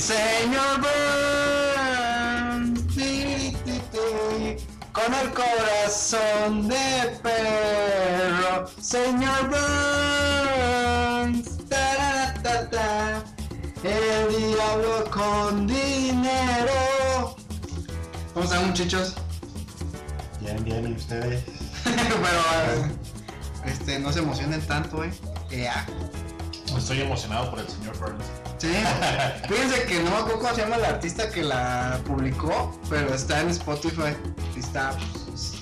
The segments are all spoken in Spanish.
Señor Burns, ti, ti, ti, con el corazón de perro. Señor Burns, ta, el diablo con dinero. ¿Cómo están muchachos? Bien, bien, ¿y ustedes? Pero este, no se emocionen tanto, eh. Ya. Estoy emocionado por el señor Burns. Sí, fíjense que no me acuerdo cómo se llama el artista que la publicó, pero está en Spotify está pues,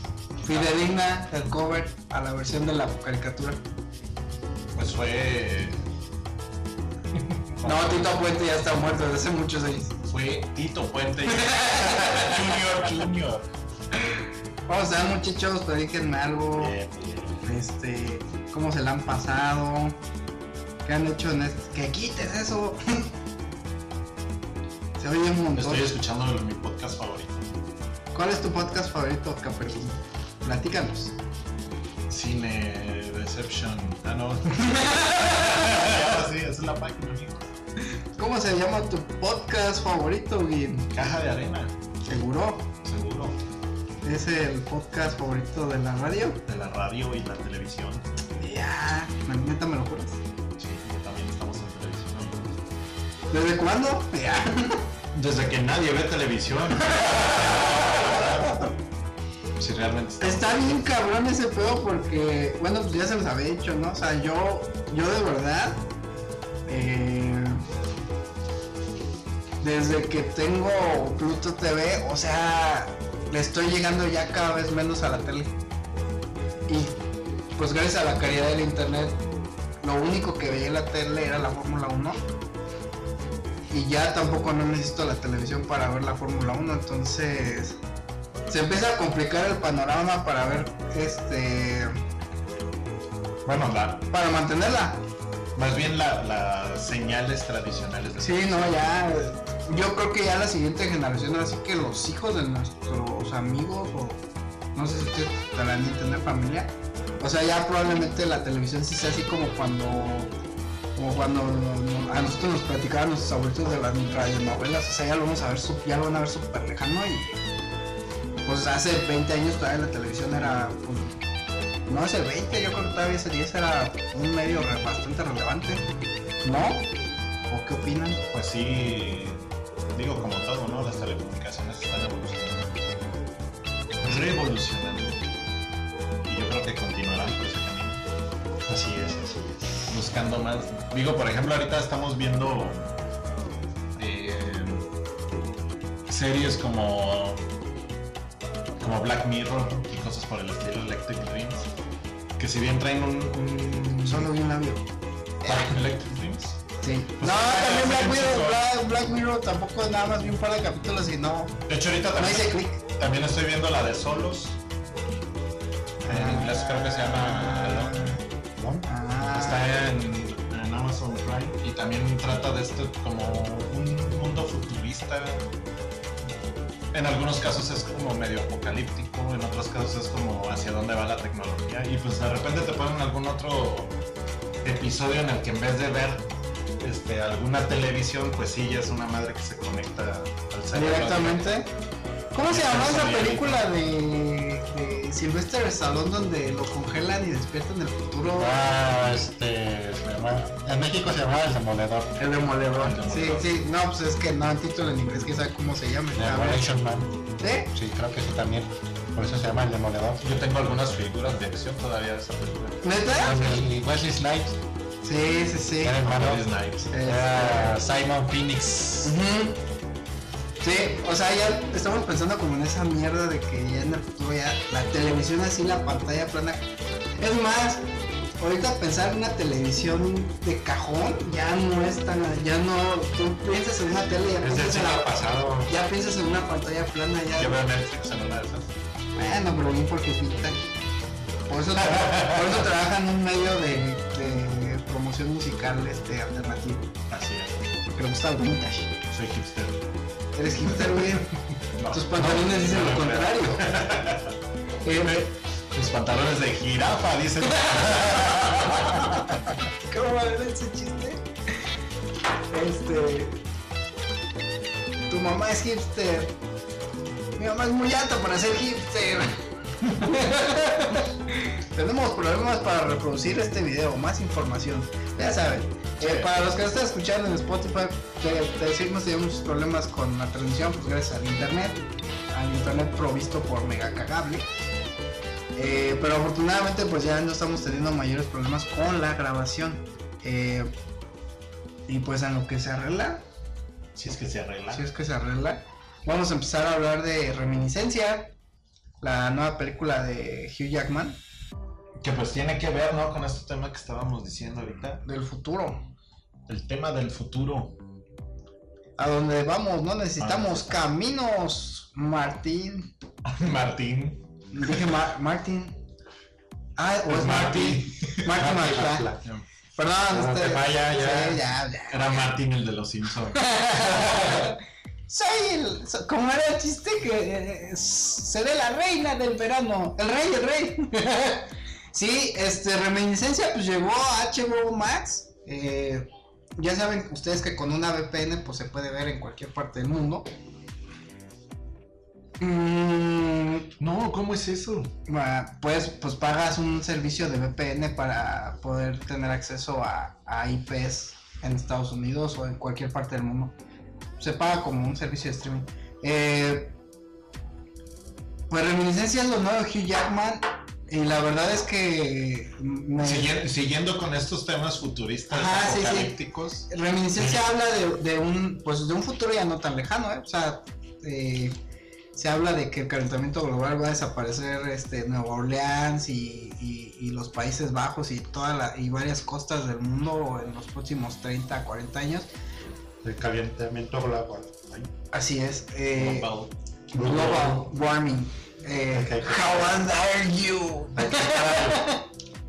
fidedigna el cover a la versión de la caricatura. Pues fue. No, Tito Puente ya está muerto desde hace muchos años. Fue Tito Puente. junior, Junior. Vamos a ver muchachos, predíquenme algo. Bien, bien. Este, cómo se la han pasado. ¿Qué han hecho en este? Que quites eso. se oye un montón. Estoy escuchando mi podcast favorito. ¿Cuál es tu podcast favorito, Caperlín? Platícanos. Cine Deception. Ah, no. Sí, esa es la página, amigo. ¿Cómo se llama tu podcast favorito, Gui? Caja de arena, ¿Seguro? seguro. ¿Es el podcast favorito de la radio? De la radio y la televisión. Ya, neta me lo juras. ¿Desde cuándo? Desde que nadie ve televisión. Si realmente estamos- Está bien cabrón ese pedo porque, bueno, pues ya se los había dicho, ¿no? O sea, yo, yo de verdad, eh, desde que tengo Pluto TV, o sea, le estoy llegando ya cada vez menos a la tele. Y pues gracias a la calidad del internet, lo único que veía en la tele era la Fórmula 1. Y ya tampoco no necesito la televisión para ver la Fórmula 1, entonces se empieza a complicar el panorama para ver este Bueno, la, para mantenerla. más bien la- las señales tradicionales de Sí, no, ya yo creo que ya la siguiente generación, así que los hijos de nuestros amigos o no sé si ustedes estarán en tener familia. O sea, ya probablemente la televisión sí sea así como cuando como cuando a nosotros nos platicaban nuestros abuelitos de las radionovelas, o sea, ya lo vamos a ver, ya lo van a ver súper lejano y pues hace 20 años todavía la televisión era, pues, no hace 20, yo creo que todavía hace 10 era un medio bastante relevante, ¿no? ¿O qué opinan? Pues sí, digo como todo, ¿no? Las telecomunicaciones están evolucionando. Revolucionando. Y yo creo que continuarán por ese camino. Así es, así es. Buscando más. Digo, por ejemplo, ahorita estamos viendo eh, series como como Black Mirror y cosas por el estilo Electric Dreams. Que si bien traen un, un Solo vi un labio. Electric Dreams. Sí. Pues no, también Black Mirror. Black, Black Mirror tampoco nada más vi un par de capítulos y no, De hecho, ahorita no también, hice clic. también estoy viendo la de Solos. En inglés creo que se llama. Ah, Está en, en Amazon Prime y también trata de esto como un mundo futurista. En algunos casos es como medio apocalíptico, en otros casos es como hacia dónde va la tecnología y pues de repente te ponen algún otro episodio en el que en vez de ver este, alguna televisión, pues sí, ya es una madre que se conecta al cerebro. directamente. ¿Cómo se llama esa película de, de Sylvester Stallone donde lo congelan y despiertan el futuro? Ah, este, se llama, en México se llamaba El Demoledor. El demoledor. Sí, sí, no, pues es que no, el título en inglés, que sabe cómo se llama. Demolition Man. ¿Sí? Sí, creo que sí también. Por eso se llama El Demoledor. Yo tengo algunas figuras de acción todavía de esa película. ¿Neta? Y Wesley Snipes, Sí, sí, sí. era hermano. Wesley Snipes. Simon Phoenix. Sí, o sea, ya estamos pensando como en esa mierda de que ya en el futuro ya la televisión así, la pantalla plana. Es más, ahorita pensar en una televisión de cajón ya no es tan, ya no, tú piensas en una tele, ya piensas en, siglo la, pasado. ya piensas en una pantalla plana, ya. Yo veo Netflix en una de esas. Bueno, pero bien porque pintan. Por eso, por eso trabajan en un medio de, de promoción musical este alternativo. Así es. Porque le gusta el vintage. Soy hipster. Eres hipster, güey. No. Tus pantalones dicen lo contrario. Eh, Mis pantalones de jirafa, dicen. ¿Cómo va a ver ese chiste? Este. tu mamá es hipster. Mi mamá es muy alta para ser hipster. Tenemos problemas para reproducir este video, más información. Ya saben, eh, para los que están escuchando en Spotify, te, decimos que tenemos problemas con la transmisión, pues gracias al internet, al internet provisto por Mega Cagable. Eh, pero afortunadamente pues ya no estamos teniendo mayores problemas con la grabación. Eh, y pues en lo que se arregla, Si es que se arregla. si es que se arregla, vamos a empezar a hablar de Reminiscencia, la nueva película de Hugh Jackman, Que pues tiene que ver, ¿no? Con este tema que estábamos diciendo ahorita. del futuro. El tema del futuro. A donde vamos, no necesitamos Ah, caminos, Martín. Martín. Dije Ma- Martín. Ah, o es Es Martín. Martín Martín McFly. Perdón, No este- vaya, ya. sí, ya, ya. Era Martín el de los Simpsons. Soy el. como era el chiste que eh, seré la reina del verano. El rey, el rey. sí, este, Reminiscencia pues llegó a HBO Max. Eh, ya saben ustedes que con una VPN pues se puede ver en cualquier parte del mundo. Mm, No, ¿cómo es eso? Pues, pues pagas un servicio de VPN para poder tener acceso a, a IPs en Estados Unidos o en cualquier parte del mundo. Se paga como un servicio de streaming. Eh, pues Reminiscencia es lo nuevo de Hugh Jackman. Y la verdad es que me- Siguiendo, siguiendo con estos temas futuristas Ajá, sí, sí. Reminiscencia habla de, de un pues de un futuro ya no tan lejano, ¿eh? O sea, eh, se habla de que el calentamiento global va a desaparecer este Nueva Orleans y, y- y los Países Bajos y toda la, y varias costas del mundo en los próximos 30, 40 años. El calentamiento global. Así es. eh, Global. global warming. Eh, Ok, ok. how old are you?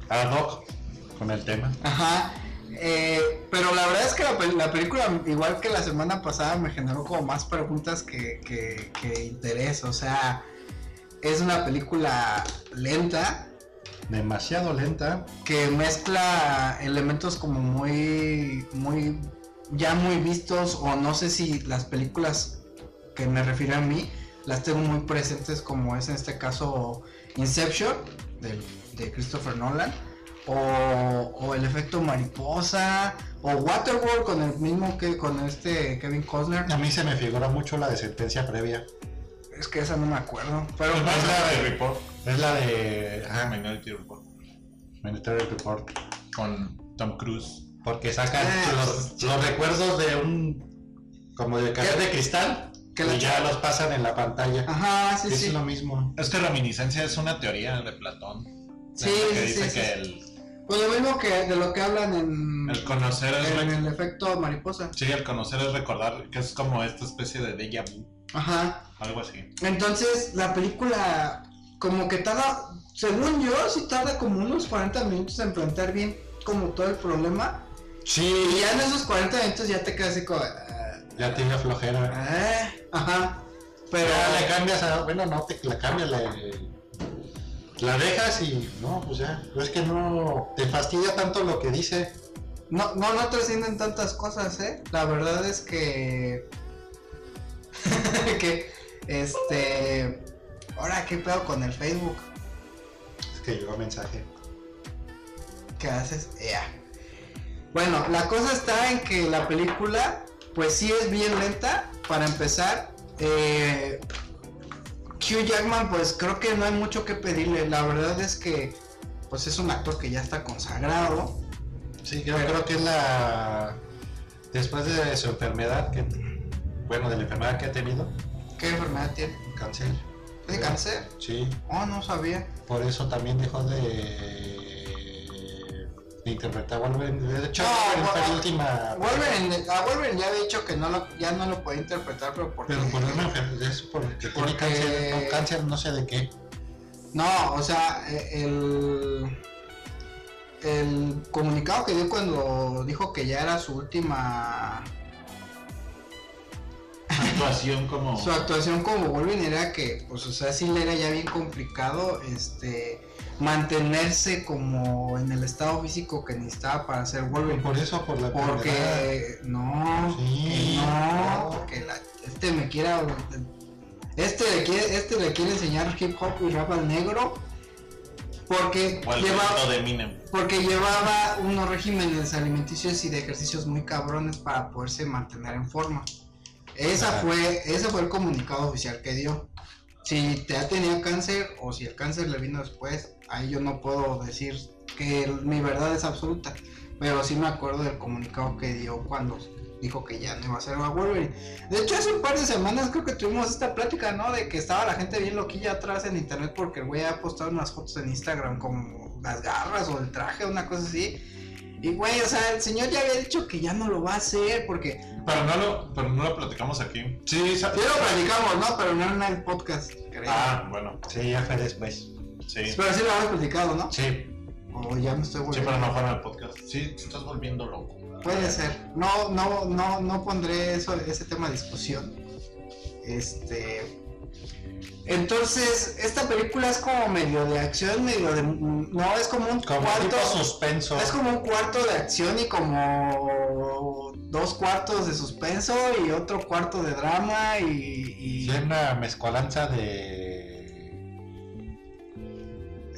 Ad hoc con el tema. Ajá. Eh, pero la verdad es que la película, igual que la semana pasada, me generó como más preguntas que, que- que interés. O sea, es una película lenta Demasiado lenta. que mezcla elementos como muy, muy, ya muy vistos o no sé si las películas que me refiero a mí las tengo muy presentes como es en este caso Inception de Christopher Nolan o, o el efecto mariposa o Waterworld con el mismo que con este Kevin Costner A mí se me figura mucho la de sentencia previa. es que esa no me acuerdo pero Es pues, la de Report. Es la de Ah, Minority Report. Minority Report. Con Tom Cruise. Porque sacan Ah, los, los recuerdos de un. como de ¿Qué? de cristal. Que y ya los pasan en la pantalla. ajá sí es sí lo mismo. Es que reminiscencia es una teoría de Platón. Sí, que sí, dice sí, que sí. El, pues lo mismo que de lo que hablan en, el conocer es en el efecto mariposa sí, el conocer es recordar que es como esta especie de déjà vu, ajá algo así. Entonces, la película, como que tarda, según yo, sí tarda como unos 40 minutos en plantear bien como todo el problema. Sí. Y ya en esos 40 minutos ya te quedas así como. ah, Ya tiene flojera. ah, ajá. Pero. Pero le cambias a. Bueno, no te la cambias, le- la dejas y. No, pues ya. Pero es que no. Te fastidia tanto lo que dice. No, no, no trascienden tantas cosas, ¿eh? La verdad es que. que. Este. Ahora, ¿qué pedo con el Facebook? Es que llegó mensaje. ¿Qué haces? Ya. Bueno, la cosa está en que la película, pues sí es bien lenta. Para empezar, eh, Hugh Jackman, pues creo que no hay mucho que pedirle. La verdad es que, pues es un actor que ya está consagrado. Sí, creo, creo que es la. Después de su enfermedad, que. Bueno, de la enfermedad que ha tenido, ¿Qué enfermedad tiene? cáncer. ¿Tiene cáncer? Sí, Oh, no sabía. por eso también dejó de. De interpretar a Wolverine. De hecho, No, Wolverine fue la última. Wolverine, a Wolverine ya había dicho que no lo, ya no lo puede interpretar, pero porque... Pero por una enfermedad, es porque tiene Porque- cáncer, no, cáncer no sé de qué. No, o sea, e- el, el comunicado que dio cuando dijo que ya era su última Actuación como. su actuación como Wolverine era que, pues, o sea, sí le era ya bien complicado, este, mantenerse como en el estado físico que necesitaba para ser Wolverine. Por eso, por la. Porque no, Sí, no, no. porque la- este me quiere este le quiere, este le quiere enseñar hip hop y rap al negro porque llevaba, de porque llevaba unos regímenes alimenticios y de ejercicios muy cabrones para poderse mantener en forma. Esa fue, ese fue el comunicado oficial que dio. Si ya tenía cáncer o si el cáncer le vino después, ahí yo no puedo decir que el- mi verdad es absoluta. Pero sí me acuerdo del comunicado que dio cuando dijo que ya no iba a ser a Wolverine. De hecho, hace un par de semanas creo que tuvimos esta plática, ¿no? De que estaba la gente bien loquilla atrás en internet porque el güey ha postado unas fotos en Instagram como las garras o el traje, una cosa así. Y güey, o sea, el señor ya había dicho que ya no lo va a hacer porque... Pero no lo, pero no lo platicamos aquí. Sí, Sí lo platicamos, ¿no? Pero no en el podcast, creo. Ah, bueno, Sí, ya fue después. Sí. Pero sí lo habíamos platicado, ¿no? Sí. O ya me estoy Sí, volviendo. pero no fue en el podcast. Sí, te estás volviendo loco. Puede ser. No, no, no, no pondré eso, ese tema a discusión. Este. Entonces, esta película es como medio de acción, medio de. No, es como un Como cuarto. suspenso. Es como un cuarto de acción y como dos cuartos de suspenso y otro cuarto de drama y. y- Sí, una mezcolanza de.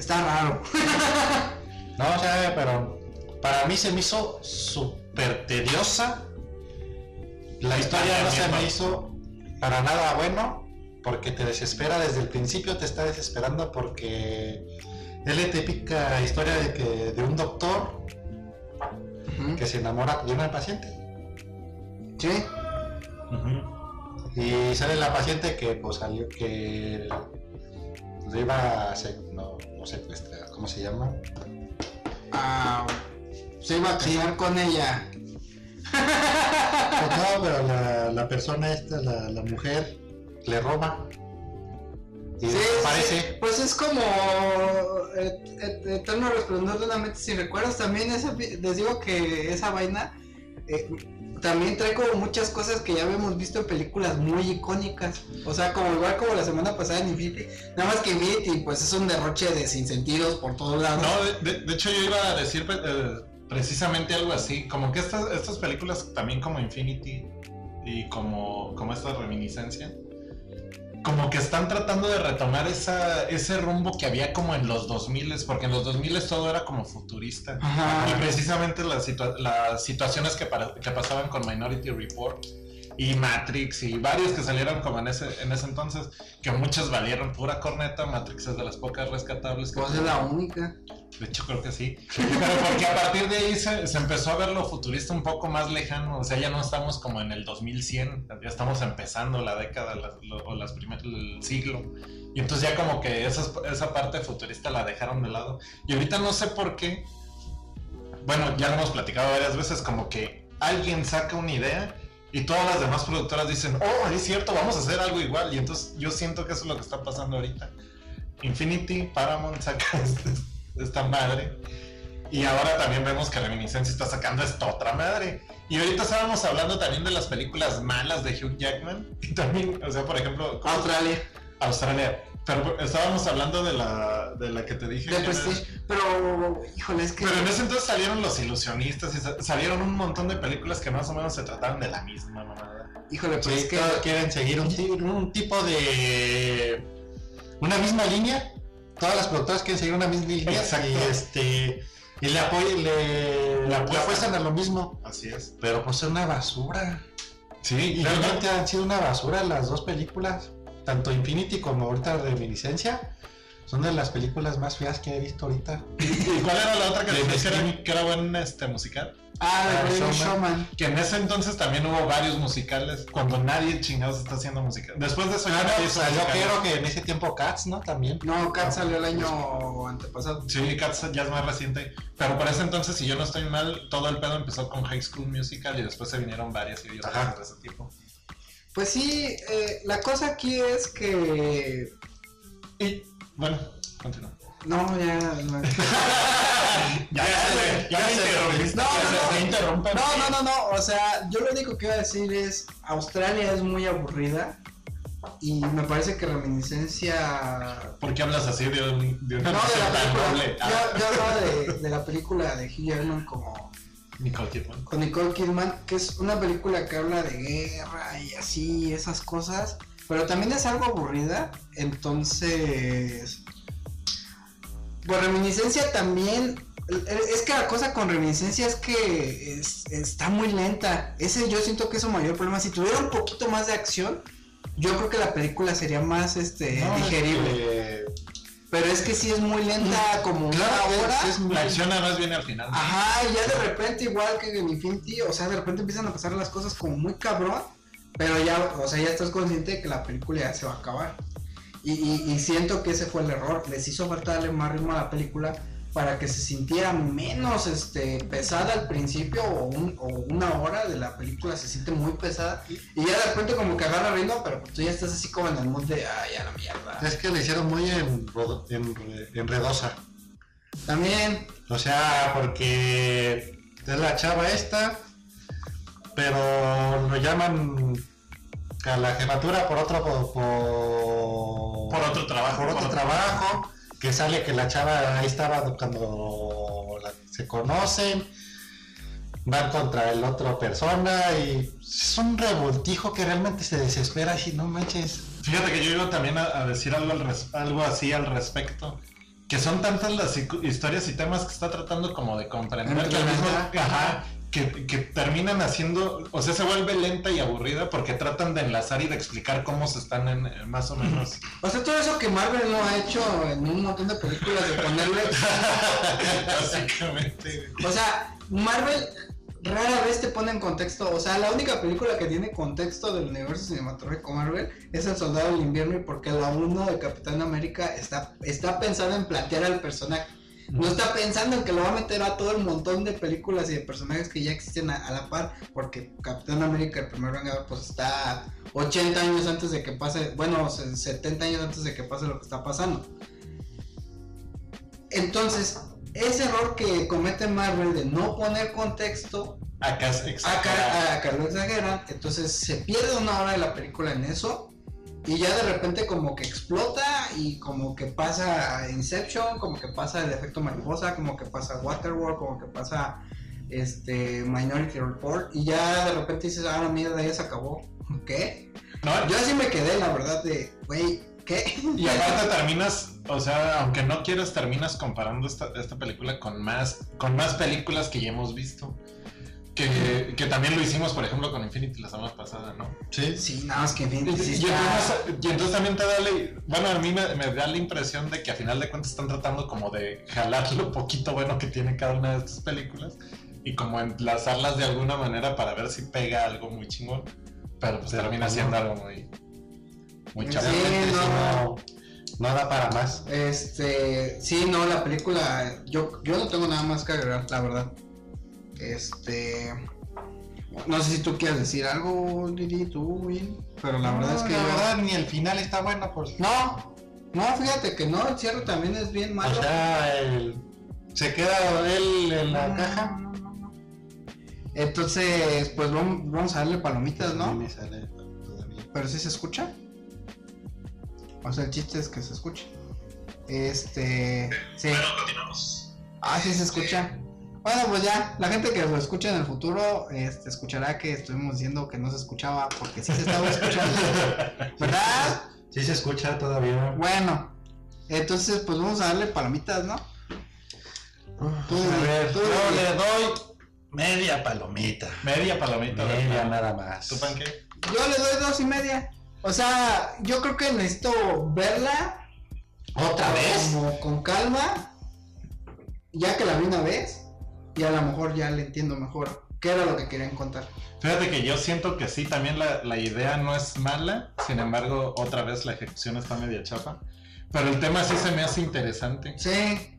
Está raro. No, o sea, pero para mí se me hizo súper tediosa. La historia no se me hizo para nada bueno porque te desespera desde el principio, te está desesperando porque es la típica historia de que de un doctor que se enamora de una paciente Sí. y sale la paciente que pues salió que le iba a se- no, no secuestrar, ¿cómo se llama? Ah, se iba a casar con ella. Pues no, pero la, la persona esta, la, la mujer, le roba. Y Sí, parece. sí, Pues es como Eterno Resplandor de una mente sin recuerdos. También esa les digo que esa vaina eh, también trae como muchas cosas que ya habíamos visto en películas muy icónicas. O sea, como igual como la semana pasada en Infinity. Nada más que Infinity pues es un derroche de sinsentidos por todos lados. No, de hecho yo iba a decir eh, precisamente algo así, como que estas, estas películas también como Infinity y como, como esta reminiscencia, como que están tratando de retomar esa, ese rumbo que había como en los 2000, porque en los 2000 todo era como futurista. Ajá. Y precisamente las, situa- las situaciones que, que pasaban con Minority Report y Matrix y varios que salieron como en ese, en ese entonces, que muchas valieron pura corneta. Matrix es de las pocas rescatables que Pues es la única. de hecho, creo que sí. Pero porque a partir de ahí se, se empezó a ver lo futurista un poco más lejano. O sea, ya no estamos como en el 2100. Ya estamos empezando la década la- lo- o las primeras el siglo. Y entonces ya como que esas- esa parte futurista la dejaron de lado. Y ahorita no sé por qué. Bueno, ya lo hemos platicado varias veces. Como que alguien saca una idea. Y todas las demás productoras dicen, oh, es cierto, vamos a hacer algo igual. Y entonces yo siento que eso es lo que está pasando ahorita. Infinity, Paramount saca este- esta madre. Y ahora también vemos que Reminiscencia está sacando esta otra madre. Y ahorita estábamos hablando también de las películas malas de Hugh Jackman. Y también, o sea, por ejemplo, ¿cómo- Australia. Australia. Pero estábamos hablando de la, de la que te dije. De era- Prestige. Pero, híjole, es que. Pero en ese entonces salieron Los Ilusionistas y sa- salieron un montón de películas que más o menos se trataban de la misma mamada. Híjole, pues Sí, es que. quieren seguir un, un tipo de. Una misma línea. Todas las productoras quieren seguir una misma línea. Exacto. Y este. Y le, apoy- le, apuestan. apuestan a lo mismo. Así es. Pero pues es una basura. Sí, Y realmente han sido una basura las dos películas. Tanto Infinity como ahorita Reminiscencia. Son de las películas más feas que he visto ahorita. ¿Y cuál era la otra que que era, que era buen este, musical? Ah, Ah, de Great Showman. Showman. Que en ese entonces también hubo varios musicales, cuando nadie chingados está haciendo música. Después de eso ya Ah, no, pues, musicales. creo que en ese tiempo Cats, ¿no? También. No, Cat salió el año antepasado. Sí, Cats ya es más reciente. Pero por ese entonces, si yo no estoy mal, todo el pedo empezó con High School Musical y después se vinieron varias y de ese tipo. Pues sí, eh, la cosa aquí es que. Y bueno, continúa. No, ya. no. Ya, ya, ya, me interrumpiste. No, no, no. No, no, no, no. O sea, yo lo único que iba a decir es: Australia es muy aburrida. Y me parece que Reminiscencia. ¿Por qué hablas así de, un, de una No, de la tan película. noble? Ah, Yo, yo hablaba de, de la película de Hugh Jackman como Nicole Kidman. con Nicole Kidman, que es una película que habla de guerra y así, esas cosas, pero también es algo aburrida, entonces... Pues reminiscencia también... Es que la cosa con reminiscencia es que es- está muy lenta. Ese yo siento que es su mayor problema. Si tuviera un poquito más de acción, yo creo que la película sería más este No, digerible. Pero es que sí es muy lenta, como Claro, una es- hora. es acción además viene al final. Ajá, y ya de repente, igual que en Infinity, o sea, de repente empiezan a pasar las cosas como muy cabrón, pero ya, o sea, ya estás consciente de que la película ya se va a acabar. Y, y- y siento que ese fue el error, les hizo falta darle más ritmo a la película para que se sintiera menos este, pesada al principio o, un- o una hora de la película se siente muy pesada y ya de repente como que agarra ritmo, pero pues tú ya estás así como en el mood de, ay, ya la mierda. Es que le hicieron muy enredosa. También, O sea, porque es la chava esta, pero lo llaman a la jefatura por otro por, por- Por otro trabajo. por otro trabajo, que sale que la chava ahí estaba cuando la- se conocen, van contra el otro persona y es un revoltijo que realmente se desespera y no manches. Fíjate que yo iba también a, a decir algo, al res- algo así al respecto. Que son tantas las historias y temas que está tratando como de comprender que, al mismo- ajá, que, que terminan haciendo, o sea, se vuelve lenta y aburrida porque tratan de enlazar y de explicar cómo se están en, en más o menos. o sea, todo eso que Marvel no ha hecho en un montón de películas de ponerle Básicamente. O sea, Marvel rara vez te pone en contexto. O sea, la única película que tiene contexto del universo cinematográfico Marvel es El Soldado del Invierno y porque la 1 de Capitán América está, está pensando en plantear al personaje. No está pensando en que lo va a meter a todo el montón de películas y de personajes que ya existen a, a la par, porque Capitán América, el primer Vengador, pues está 80 años antes de que pase, bueno, se- 70 años antes de que pase lo que está pasando. Entonces, ese error que comete Marvel de no poner contexto, Acá exacto. acá, acá lo exageran, entonces se pierde una hora de la película en eso. Y ya de repente como que explota y como que pasa Inception, como que pasa el efecto mariposa, como que pasa Waterworld, como que pasa este Minority Report y ya de repente dices, ah, la mierda, ya se acabó. ¿Qué? No, Yo así me quedé, la verdad, de, güey, ¿qué? Y aparte terminas, o sea, aunque no quieras, terminas comparando esta, esta película con más, con más películas que ya hemos visto. Que, que también lo hicimos, por ejemplo, con Infinity la semana pasada, ¿no? Sí, Sí, nada más que en fin, Y, sí y está- entonces, y entonces también te da la, bueno, a mí me, me da la impresión de que a final de cuentas están tratando como de jalar lo poquito bueno que tiene cada una de estas películas y como enlazarlas de alguna manera para ver si pega algo muy chingón, pero pues Pero termina siendo algo muy, muy Sí, no. no, no da para más. Este, sí, no, la película, yo, yo no tengo nada más que agregar, la verdad. Este, no sé si tú quieres decir algo, Lili, tú, Will, pero la verdad es que la verdad ni el final está bueno por no, no, fíjate que no, el cierre también es bien malo. O sea, el- se queda él en la No, caja. no, no, no. Entonces, pues vamos, vamos a darle palomitas, ¿no? me sale todavía. Pero si se escucha. O sea, el chiste es que se escuche. Este, sí. Bueno, continuamos. Ah, sí se escucha. Bueno, pues ya, la gente que lo escucha en el futuro, este, escuchará que estuvimos diciendo que no se escuchaba porque sí se estaba escuchando. ¿Verdad? Sí se escucha todavía. Bueno, entonces pues vamos a darle palomitas, ¿no? Tú, A ver, tú, yo le doy media palomita. Media palomita. Media ¿verdad? nada más. ¿Tu panque? Yo le doy dos y media. O sea, yo creo que necesito verla ¿Otra vez? como con calma, ya que la vi una vez, y a lo mejor ya le entiendo mejor qué era lo que querían contar. Fíjate que yo siento que sí, también la, la idea no es mala, sin embargo, otra vez la ejecución está media chafa. Pero el tema sí se me hace interesante. Sí,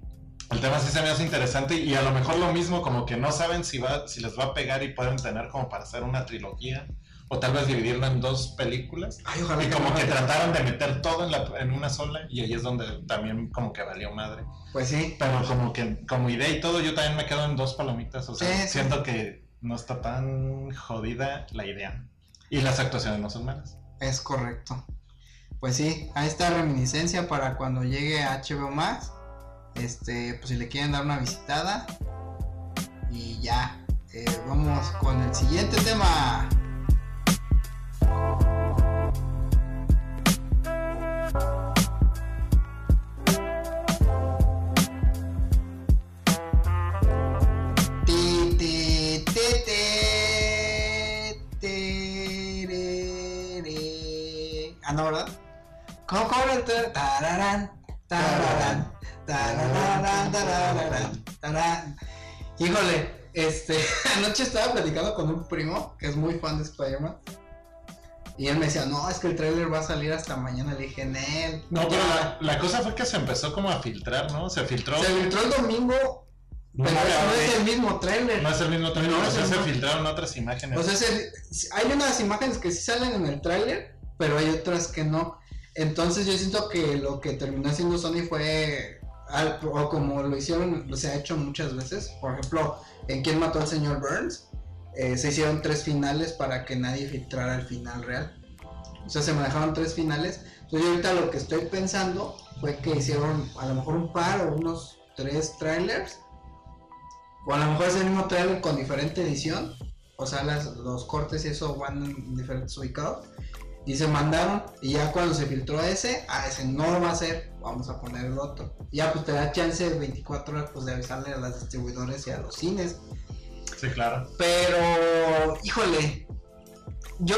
El tema sí se me hace interesante y a lo mejor lo mismo, como que no saben si, va, si les va a pegar y pueden tener como para hacer una trilogía. O tal vez dividirla en dos películas. Ay, ojalá Y que como no que trataron de meter todo en, la- en una sola y ahí es donde también como que valió madre. Pues sí. Pero como que como idea y todo, yo también me quedo en dos palomitas. O sea, Sí, sí. siento que no está tan jodida la idea. Y las actuaciones no son malas. Es correcto. pues sí, ahí está reminiscencia para cuando llegue a HBO Max. Este, pues si le quieren dar una visitada. Y ya, eh, vamos con el siguiente tema. Ah, no, ¿verdad? ¿Cómo, cómo era el te- Tararán, tararán, tararán, tararán, tararán. Híjole, este, anoche estaba platicando con un primo que es muy fan de Spider-Man. Y él me decía, no, es que el tráiler va a salir hasta mañana. Le dije, Nel. No, pero ya". la, la cosa fue que se empezó como a filtrar, ¿no? Se filtró. Se filtró el domingo, No, pero no, no es el mismo tráiler. No es el mismo trailer, No, o sea, se filtraron otras imágenes. O sea, se- hay unas imágenes que sí salen en el tráiler, pero hay otras que no. Entonces yo siento que lo que terminó haciendo Sony fue, al- o como lo hicieron, se ha hecho muchas veces. Por ejemplo, en Quién mató al señor Burns, eh, se hicieron tres finales para que nadie filtrara el final real. O sea, se manejaron tres finales. Entonces ahorita lo que estoy pensando fue que hicieron a lo mejor un par o unos tres trailers. O a lo mejor es el mismo trailer con diferente edición. O sea, las- los cortes y eso van en diferentes ubicados. Y se mandaron. Y ya cuando se filtró ese, a ese no va a hacer. Vamos a poner el otro. Ya pues te da chance de 24 horas pues, de avisarle a los distribuidores y a los cines. Claro. Pero, híjole, yo,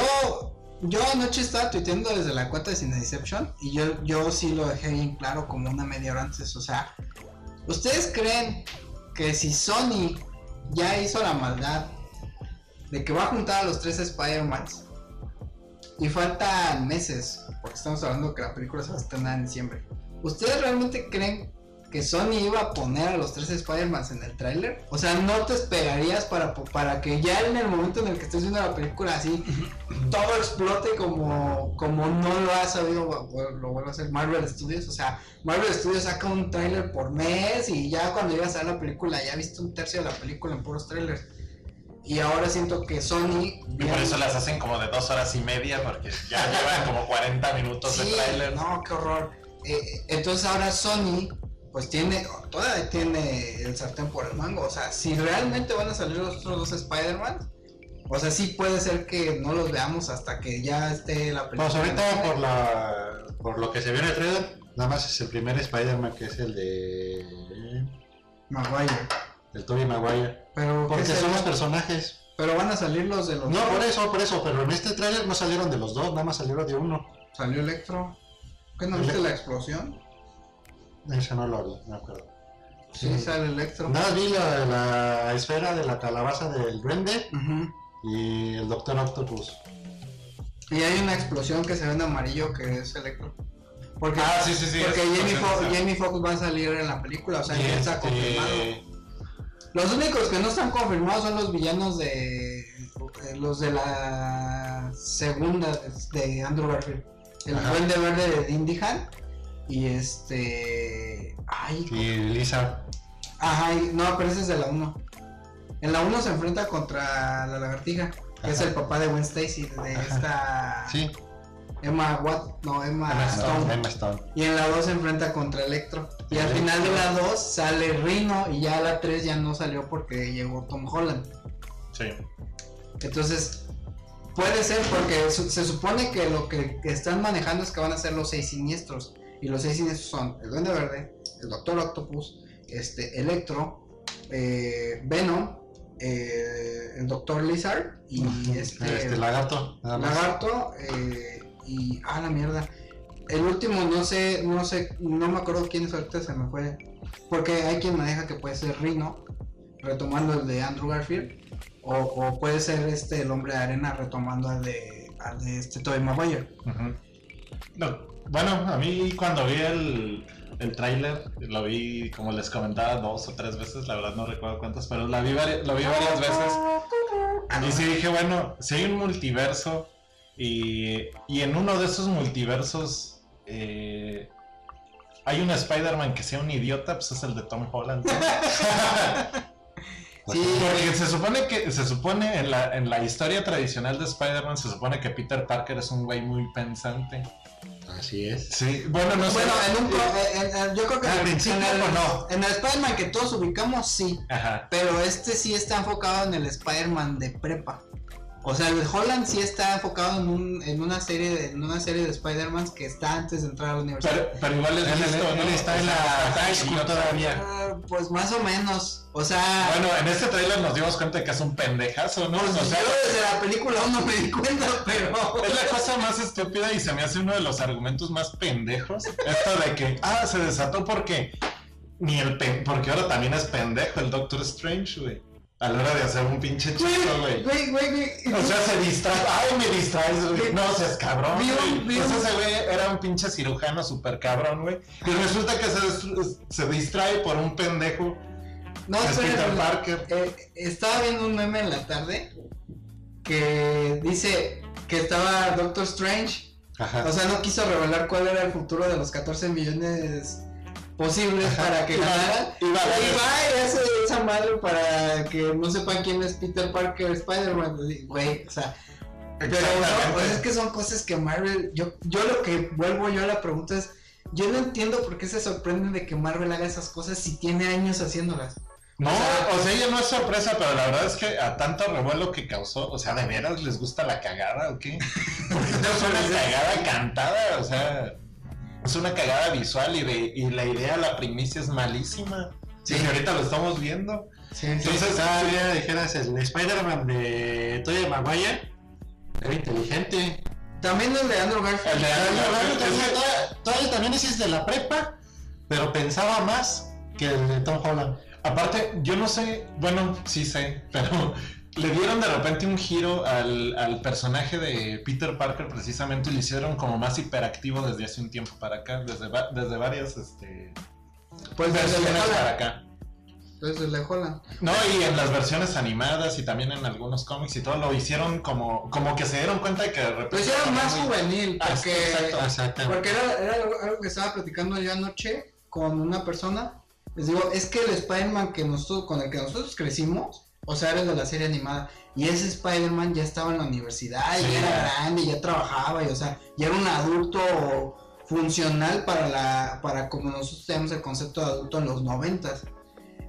yo anoche estaba tuiteando desde la cuenta de Cinedeception y yo, yo sí lo dejé bien claro como una media hora antes. O sea, ¿ustedes creen que si Sony ya hizo la maldad de que va a juntar a los tres Spider-Mans y faltan meses, porque estamos hablando que la película se va a estrenar en diciembre, ¿ustedes realmente creen que Sony iba a poner a los tres Spider-Man en el tráiler. O sea, no te esperarías para, para que ya en el momento en el que estés viendo la película así, todo explote como, como no lo ha sabido, lo vuelvo a hacer Marvel Studios. O sea, Marvel Studios saca un tráiler por mes y ya cuando llegas a ver la película ya viste un tercio de la película en puros trailers. Y ahora siento que Sony... Y por eso las hacen como de dos horas y media, porque ya llevan como 40 minutos de tráiler. No, qué horror. Eh, entonces ahora Sony, pues tiene, todavía tiene el sartén por el mango. O sea, si realmente van a salir los otros dos Spider-Man, o sea, sí puede ser que no los veamos hasta que ya esté la película. Pues ahorita por la por lo que se vio en el trailer, nada más es el primer Spider-Man que es el de Maguire. el Tobey Maguire. Pero, ¿qué Porque son los personajes. pero van a salir los de los No, dos. por eso, por eso, pero en este trailer no salieron de los dos, nada más salieron de uno. Salió Electro. ¿Qué no viste la explosión? Ese no lo vi, me acuerdo. Sí, Sí. sale Electro. Nada más vi la, la esfera de la calabaza del duende y el Doctor Octopus. Y hay una explosión que se ve en amarillo que es Electro. Porque, Ah, sí, sí, sí. porque Jamie, Fo- Jamie Foxx va a salir en la película, o sea, ya está este, confirmado. Los únicos que no están confirmados son los villanos de eh, los de la segunda de Andrew Garfield. El Ajá. duende verde de Dindihan y este ay, Y Lisa. ajá, y- no, pero ese es de la 1. En la 1 se enfrenta contra la lagartija, que es el papá de Gwen Stacy de Ajá. esta Sí, Emma Watt, no, Emma, Emma Stone. Emma Stone. Y en la 2 se enfrenta contra Electro. Y al final de la 2 sale Rino y ya la 3 ya no salió porque llegó Tom Holland. Sí. Entonces, puede ser porque se supone que lo que, que están manejando es que van a ser los seis siniestros. Y los seis siniestros son el Duende Verde, el Doctor Octopus, este, Electro, eh, Venom, eh, el Doctor Lizard y este, Este lagarto, nada más. Lagarto eh, y ah la mierda. El último no sé, no sé, no me acuerdo quién es ahorita se me fue. Porque hay quien maneja que puede ser Rino, retomando el de Andrew Garfield, o, o puede ser este el hombre de arena retomando al de al de este Tobey Maguire. No, bueno, a mí cuando vi el, el tráiler, lo vi, como les comentaba, dos o tres veces, la verdad no recuerdo cuántas, pero la vi lo vi varias veces. No. Y sí dije, bueno, si hay un multiverso y, y en uno de esos multiversos eh, hay un Spider-Man que sea un idiota, pues es el de Tom Holland. Sí, Porque se supone que, se supone en la, en la historia tradicional de Spider-Man, se supone que Peter Parker es un güey muy pensante. Así es. Sí, bueno, no sé. Bueno, en un pro- en- en- yo creo que Al principio, en el, no. en el Spider-Man que todos ubicamos, sí. Ajá. Pero este sí está enfocado en el Spider-Man de prepa. O sea, el Holland sí está enfocado en, un, en una serie de, en una serie de Spider-Man que está antes de entrar a la universidad. Pero, pero igual es Él, listo, él- ¿no? él está en la high school todavía. Ah, pues más o menos. O sea, Bueno, en este trailer nos dimos cuenta de que es un pendejazo, ¿no? pues o sea, yo desde la película aún no me di cuenta, pero. es la cosa más estúpida y se me hace uno de los argumentos más pendejos. Esto de que, ah, se desató porque ni el pen- porque ahora también es pendejo el Doctor Strange, güey. A la hora de hacer un pinche hechizo, güey. Güey, güey, güey. O sea, se distrae. Ay, me distraes, güey. No seas cabrón. Güey. Pues ese güey era un pinche cirujano súper cabrón, güey. Y resulta que se, se distrae por un pendejo. No, Es Peter. Parker. Eh, estaba viendo un meme en la tarde que dice que estaba Doctor Strange. Ajá. O sea, no quiso revelar cuál era el futuro de los 14 millones posibles para que Iba- ganaran. iba a Y va y hace esa madre para que no sepan quién es Peter Parker Spider-Man. Güey, o sea. Pero no, pues es que son cosas que Marvel. Yo, yo lo que vuelvo yo a la pregunta es. Yo no entiendo por qué se sorprenden de que Marvel haga esas cosas si tiene años haciéndolas. No, O sea- o sea, ella no es sorpresa, pero la verdad es que a tanto revuelo que causó, o sea, ¿de veras les gusta la cagada o qué? Porque no es una cagada cantada, o sea, es una cagada visual y, de, y la idea, la primicia es malísima. Sí, y ahorita lo estamos viendo. Sí, Entonces, todavía dijeras el Spider-Man de Toya Maguire era inteligente. También el de Andrew Garfield. El de Andrew Garfield, ese- todavía- todavía también es de la prepa, pero pensaba más que el de Tom Holland. Aparte, yo no sé, bueno, sí sé, pero le dieron de repente un giro al, al personaje de Peter Parker precisamente y lo hicieron como más hiperactivo desde hace un tiempo para acá, desde, va- desde varias este, Pues desde versiones para Holland. acá. Desde de Holland. No, y en las versiones animadas y también en algunos cómics y todo lo hicieron como, como que se dieron cuenta de que de repente... Lo hicieron más muy- juvenil. Ah, Porque, exacto. Porque era, era algo, algo que estaba platicando yo anoche con una persona. Les digo, es que el Spider-Man que nosotros, con el que nosotros crecimos, o sea, era el de la serie animada. Y ese Spider-Man ya estaba en la universidad, Sí. ya era grande, ya trabajaba, y o sea, ya era un adulto funcional para la, para como nosotros tenemos el concepto de adulto en los noventas.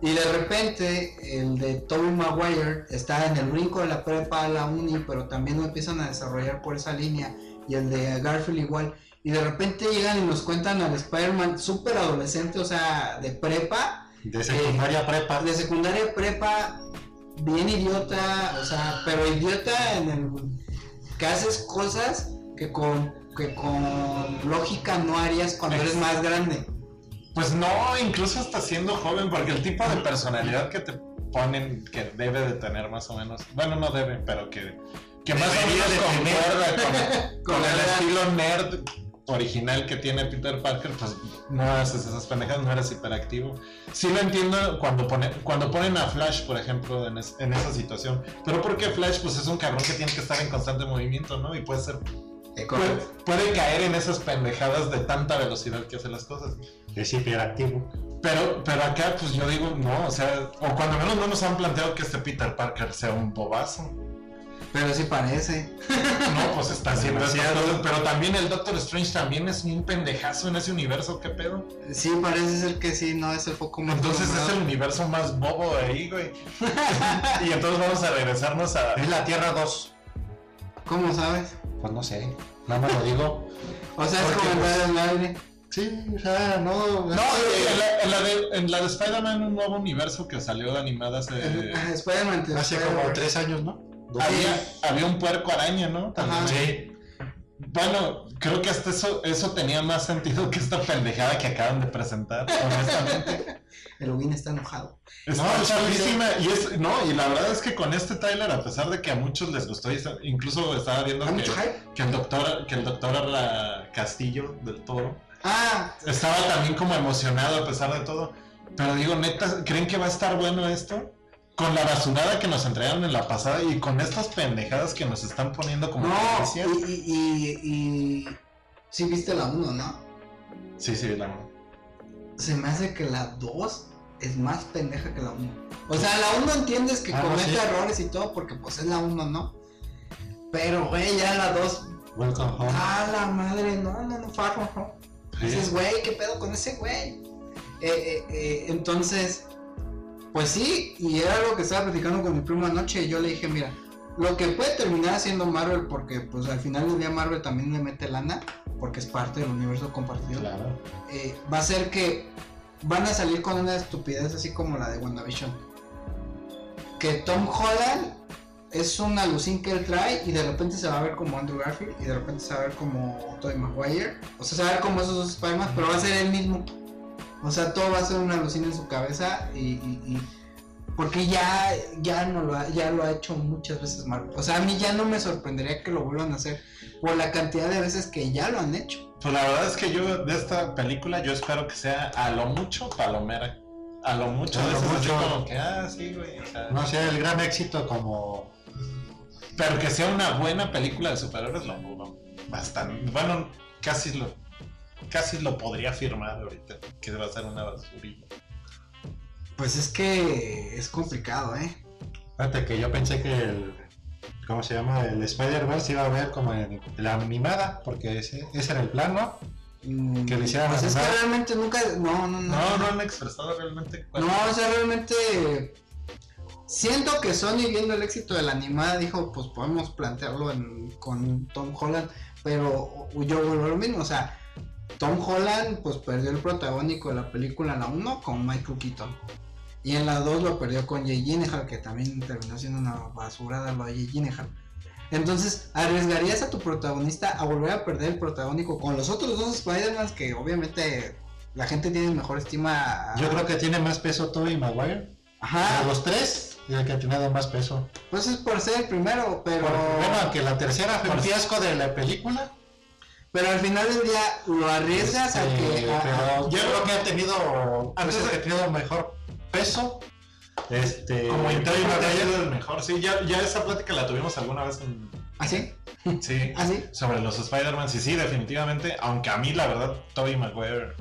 Y de repente el de Tobey Maguire está en el brinco de la prepa a la uni, pero también lo empiezan a desarrollar por esa línea. Y el de Garfield igual. Y de repente llegan y nos cuentan al Spider-Man súper adolescente, o sea, de prepa, De secundaria prepa. de secundaria prepa, bien idiota, o sea, pero idiota en el que haces cosas que con, que con lógica no harías cuando eres más grande. Pues no, incluso hasta siendo joven, porque el tipo de personalidad que te ponen que debe de tener más o menos, bueno, no debe, pero que, que más o menos concuerda con, con Con el estilo nerd original que tiene Peter Parker, pues no haces esas pendejas, no eres hiperactivo. Sí lo entiendo cuando, pone, cuando ponen a Flash, por ejemplo, en, es- en esa situación, pero porque Flash pues es un cabrón que tiene que estar en constante movimiento, ¿no? Y puede ser... Puede, puede caer en esas pendejadas de tanta velocidad que hace las cosas. Es hiperactivo. Pero, pero acá, pues yo digo, no, o sea, o cuando menos no nos han planteado que este Peter Parker sea un bobazo. Pero sí parece. No, pues está haciendo Demasiado. Pero también el Doctor Strange también es un pendejazo en ese universo, ¿qué pedo? Sí, parece ser que sí, no es el foco más Entonces es el universo más bobo de ahí, güey. y entonces vamos a regresarnos a. Es la Tierra 2. ¿Cómo sabes? Pues no sé. Nada más lo digo. O sea, es Porque, comentar en el aire. Sí, o sea, no. No, en la, en la de, en la de Spider-Man, un nuevo universo que salió de animada hace. Ah, Spider-Man. Hace como tres años, ¿no? Había, había un puerco araña, ¿no? También. Ajá. Sí. Bueno, creo que hasta eso, eso tenía más sentido que esta pendejada que acaban de presentar, honestamente. El Ubin está enojado. Está No, y es, no, y la verdad es que con este trailer, a pesar de que a muchos les gustó, incluso estaba viendo ¿Hay que, que el doctor, que el doctor Arla Castillo del Toro Ah, estaba también como emocionado a pesar de todo. Pero digo, neta, ¿creen que va a estar bueno esto? Con la basurada que nos entregaron en la pasada y con estas pendejadas que nos están poniendo como no. noticias. Y, y, y, y- Sí viste la 1, ¿no? Sí, sí, la Se me hace que la 2 es más pendeja que la 1. O sea, la 1 entiendes que Ah, comete sí. errores y todo porque pues es la 1, ¿no? Pero, güey, ya la 2 Welcome Home. Ah, la madre, no, no, no, Far From Home. Sí. Dices, güey, ¿qué pedo con ese güey? Eh, eh, eh, entonces, pues sí, y era algo que estaba platicando con mi primo anoche y yo le dije, mira, lo que puede terminar haciendo Marvel, porque pues al final del día Marvel también le mete lana, porque es parte del universo compartido, Claro. eh, va a ser que van a salir con una estupidez así como la de WandaVision. Que Tom Holland es una alucin que él trae y de repente se va a ver como Andrew Garfield y de repente se va a ver como Tobey Maguire. O sea, se va a ver como esos dos Spider-Man, pero va a ser él mismo. O sea, todo va a ser una alucin en su cabeza y... y- y- porque ya, ya, no lo ha, ya lo ha hecho muchas veces Marvel. O sea, a mí ya no me sorprendería que lo vuelvan a hacer por la cantidad de veces que ya lo han hecho. Pues la verdad es que yo de esta película yo espero que sea a lo mucho palomera. A lo mucho, A lo así mucho. como que, ah, sí, güey. o sea, No sea el gran éxito como. Pero que sea una buena película de superhéroes, lo dudo. Bastante. Bueno, casi lo, casi lo podría afirmar ahorita, que va a ser una basurilla. Pues es que es complicado, ¿eh? Fíjate que yo pensé que el. ¿Cómo se llama? El Spider-Verse iba a ver como en la animada, porque ese, ese era el plan, ¿no? Mm, Que lo hicieran Pues es que realmente nunca. No, no, no. No, no han expresado realmente cuál- No, o sea, realmente. Siento que Sony, viendo el éxito de la animada, dijo: Pues podemos plantearlo en- con Tom Holland. Pero yo vuelvo a lo mismo, o sea, Tom Holland, pues perdió el protagónico de la película en la 1 con Michael Keaton. Y en la 2 lo perdió con Jay Gyllenhaal, que también terminó siendo una basurada lo de Jay Gyllenhaal. Entonces, ¿arriesgarías a tu protagonista a volver a perder el protagónico con los otros dos Spider-Man que obviamente la gente tiene mejor estima? Yo creo que tiene más peso Tobey Maguire. Ajá, De los tres, y el que ha tenido más peso. pues es por ser el primero, pero... Bueno, aunque la tercera fue un fiasco de la película. Pero al final del día lo arriesgas a este, que... a- pero a- yo creo que ha tenido. Antes ha tenido mejor peso. Este. Como es el mejor. Sí, ya, ya esa plática la tuvimos alguna vez en... ¿Así? Sí. ¿Así? sobre los Spider-Man. Sí, sí, definitivamente. Aunque a mí, la verdad, Tobey Maguire,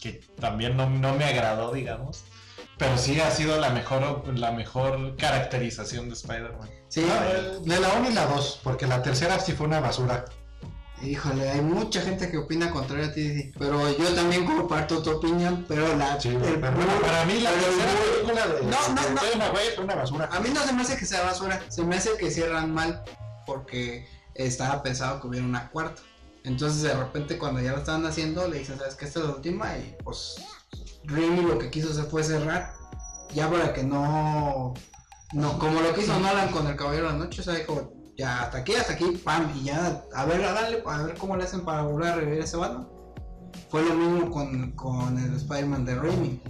que también no, no me agradó, digamos. Pero sí ha sido la mejor, la mejor caracterización de Spider-Man. Sí. Ah, de la 1 y la 2, porque la tercera sí fue una basura. Híjole, hay mucha gente que opina contrario a ti, pero yo también comparto tu opinión, pero la... Sí, el pero bueno, burro- para mí la el tercera película de, No, no, no. Fue una basura. A mí no se me hace que sea basura, se me hace que cierran mal porque estaba pensado que hubiera una cuarta. Entonces de repente cuando ya lo estaban haciendo le dicen, sabes que esta es la última y pues Raimi lo que quiso hacer fue cerrar ya para que no, no como lo que hizo Nolan con el Caballero de la Noche, o sea, dijo, ya hasta aquí, hasta aquí, pam, y ya, a ver, a darle, a ver cómo le hacen para volver a revivir ese bando. Fue lo mismo con, con el Spider-Man de Raimi.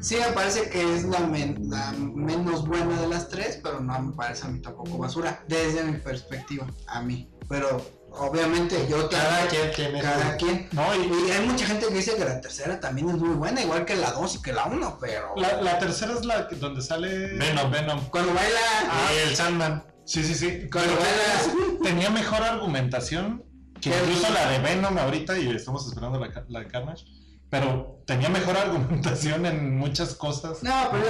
Sí, me parece que es la, men- la menos buena de las tres, pero no me parece a mí tampoco basura, desde mi perspectiva, a mí. Pero obviamente yo Cada también, quien tiene cada quien. No, y Y hay mucha gente que dice que la tercera también es muy buena, igual que la dos y que la uno, pero la, la tercera es la que- donde sale Venom. Venom. cuando baila, Y el Sandman. Sí, sí, sí. Tenía mejor argumentación que incluso la de Venom ahorita y estamos esperando la, de Carnage. Pero tenía mejor argumentación en muchas cosas. No, pero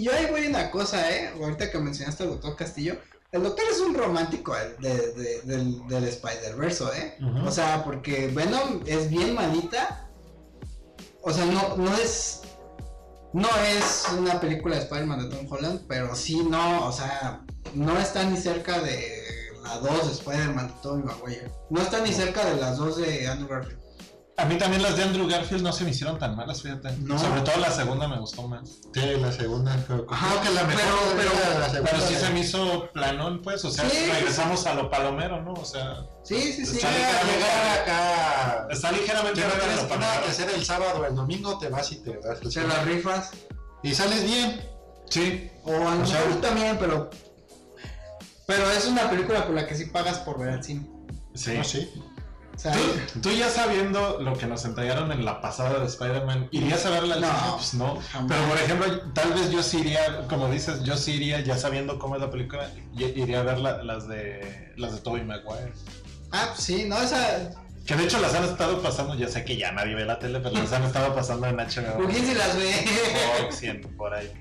yo ahí voy una cosa, ¿eh? Ahorita que mencionaste al doctor Castillo. El doctor es un romántico de- de- del, del Spider-Verse, ¿eh? O sea, porque Venom es bien malita. O sea, no, no es. No es una película de Spider-Man de Tom Holland, pero sí, no, o sea, no está ni cerca de la 2 de Spider-Man de Tobey Maguire. No está ni cerca de las dos de Andrew Garfield. A mí también las de Andrew Garfield no se me hicieron tan malas, fíjate. No. Sobre todo la segunda me gustó más. Sí, la segunda. Creo, Ajá, creo que la mejor pero- pero- era la segunda. Pero sí se me hizo planón, pues. O sea, Sí, sí, regresamos a lo palomero, ¿no? O sea, Sí, sí, sí. Está Llegar- llegar acá. está ligeramente tienes nada que hacer el sábado o el domingo, te vas y te el Se las rifas. Y sales bien. Sí, O a lo mejor también, pero. Pero es una película por la que sí pagas por ver al cine. sí. ¿no? Sí. O sea, ¿Tú, tú ya sabiendo lo que nos entregaron en la pasada de Spider-Man, ¿irías a verla al No. cine? Pues no. Jamás. Pero por ejemplo, tal vez yo sí iría, como dices, yo sí iría ya sabiendo cómo es la película, iría a ver la- las de las de Tobey Maguire. ah, sí, no, esa. Que de hecho las han estado pasando, ya sé que ya nadie ve la tele, pero las han estado pasando en HBO. ¿Por quién se las ve? Por ahí.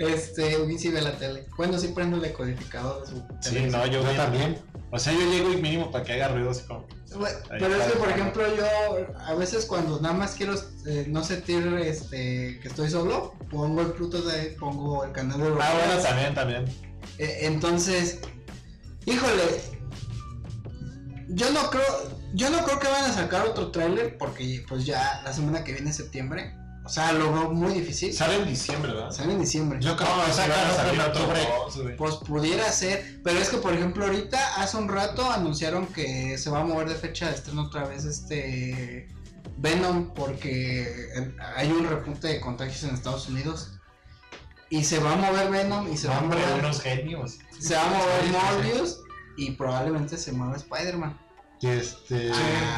Este, sí ve la tele. Bueno, sí prendo el decodificador de su Sí, televisión. no, yo, Yo también. O sea, yo llego y mínimo para que haga ruido así como. Bueno, Ahí pero es que, por ejemplo, yo a veces cuando nada más quiero eh, no sentir este, que estoy solo, pongo el Pluto de ahí, pongo el canal de Ah, bueno, también, también. Eh, entonces, híjole, yo no creo, yo no creo que van a sacar otro tráiler porque pues ya la semana que viene es septiembre. O sea, lo veo muy difícil. Sale en diciembre, ¿verdad? Sale en diciembre. Yo creo No, que salir en otro octubre. Pues pudiera ser, pero es que por ejemplo ahorita hace un rato anunciaron que se va a mover de fecha de estreno otra vez este Venom porque hay un repunte de contagios en Estados Unidos y se va a mover Venom y se va a Hombre, mover, unos genios. se va a mover. Morbius y probablemente se mueva Spider-Man este.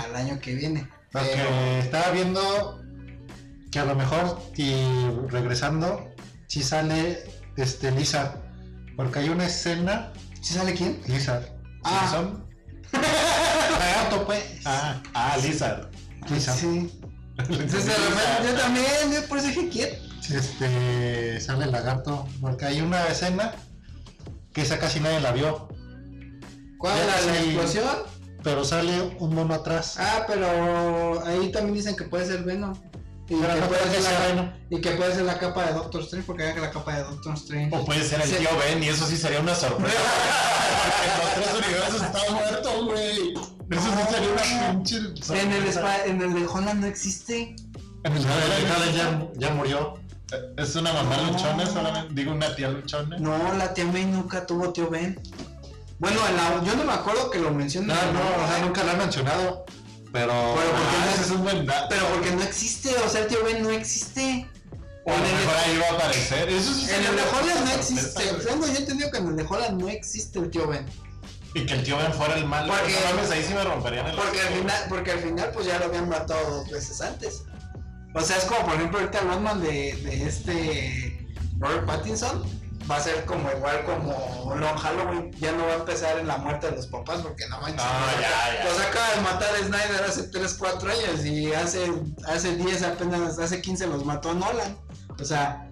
al año que viene. Lo Pero- que estaba viendo que a lo mejor y regresando si sale este Lisa porque hay una escena ¿Sí sale quién? Lisa Ah. ¿Son? lagarto pues Ah, ah, Lizard. Lisa Sí. Entonces, de repente, yo también, yo por eso dije quién. este sale el lagarto porque hay una escena que esa casi nadie la vio ¿Cuál la, la sí. explosión? pero sale un mono atrás Ah, pero ahí también dicen que puede ser Venom. Y, pero que, no puede ser la, bueno y que puede ser la capa de Doctor Strange, porque haga que la capa de Doctor Strange. O puede ser el Sí. tío Ben y eso sí sería una sorpresa. Porque en los tres universos está muerto, güey. Eso sí sería una pinche sorpresa. En el, Spa- en el de Holland no existe. En el No, Spider-Man Haaland ya, ya murió Es una mamá No. luchona solamente. Digo, una tía luchona. No, la tía May nunca tuvo tío Ben. Bueno, en la- yo no me acuerdo que lo no mencionen. no o sea nunca lo han mencionado pero Pero porque Ah, no ese es un buen dato. Pero porque no existe, o sea, el tío Ben no existe. O a en lo el, mejor ahí va a aparecer. Eso sí en el de Holland no existe. Tengo yo entendido que en el de Holland no existe el tío Ben. Y que el tío Ben fuera el malo. Porque- no ahí sí me romperían el Porque al final, porque al final pues ya lo habían matado dos veces antes. O sea, es como por ejemplo ahorita el Batman de, de este Robert Pattinson va a ser como igual como Long Halloween, ya no va a empezar en la muerte de los papás porque no manches. Ah, los ya, acaba- ya. Los acaba de matar Snyder hace 3, 4 años y hace, hace 10 apenas, hace 15 los mató Nolan. O sea,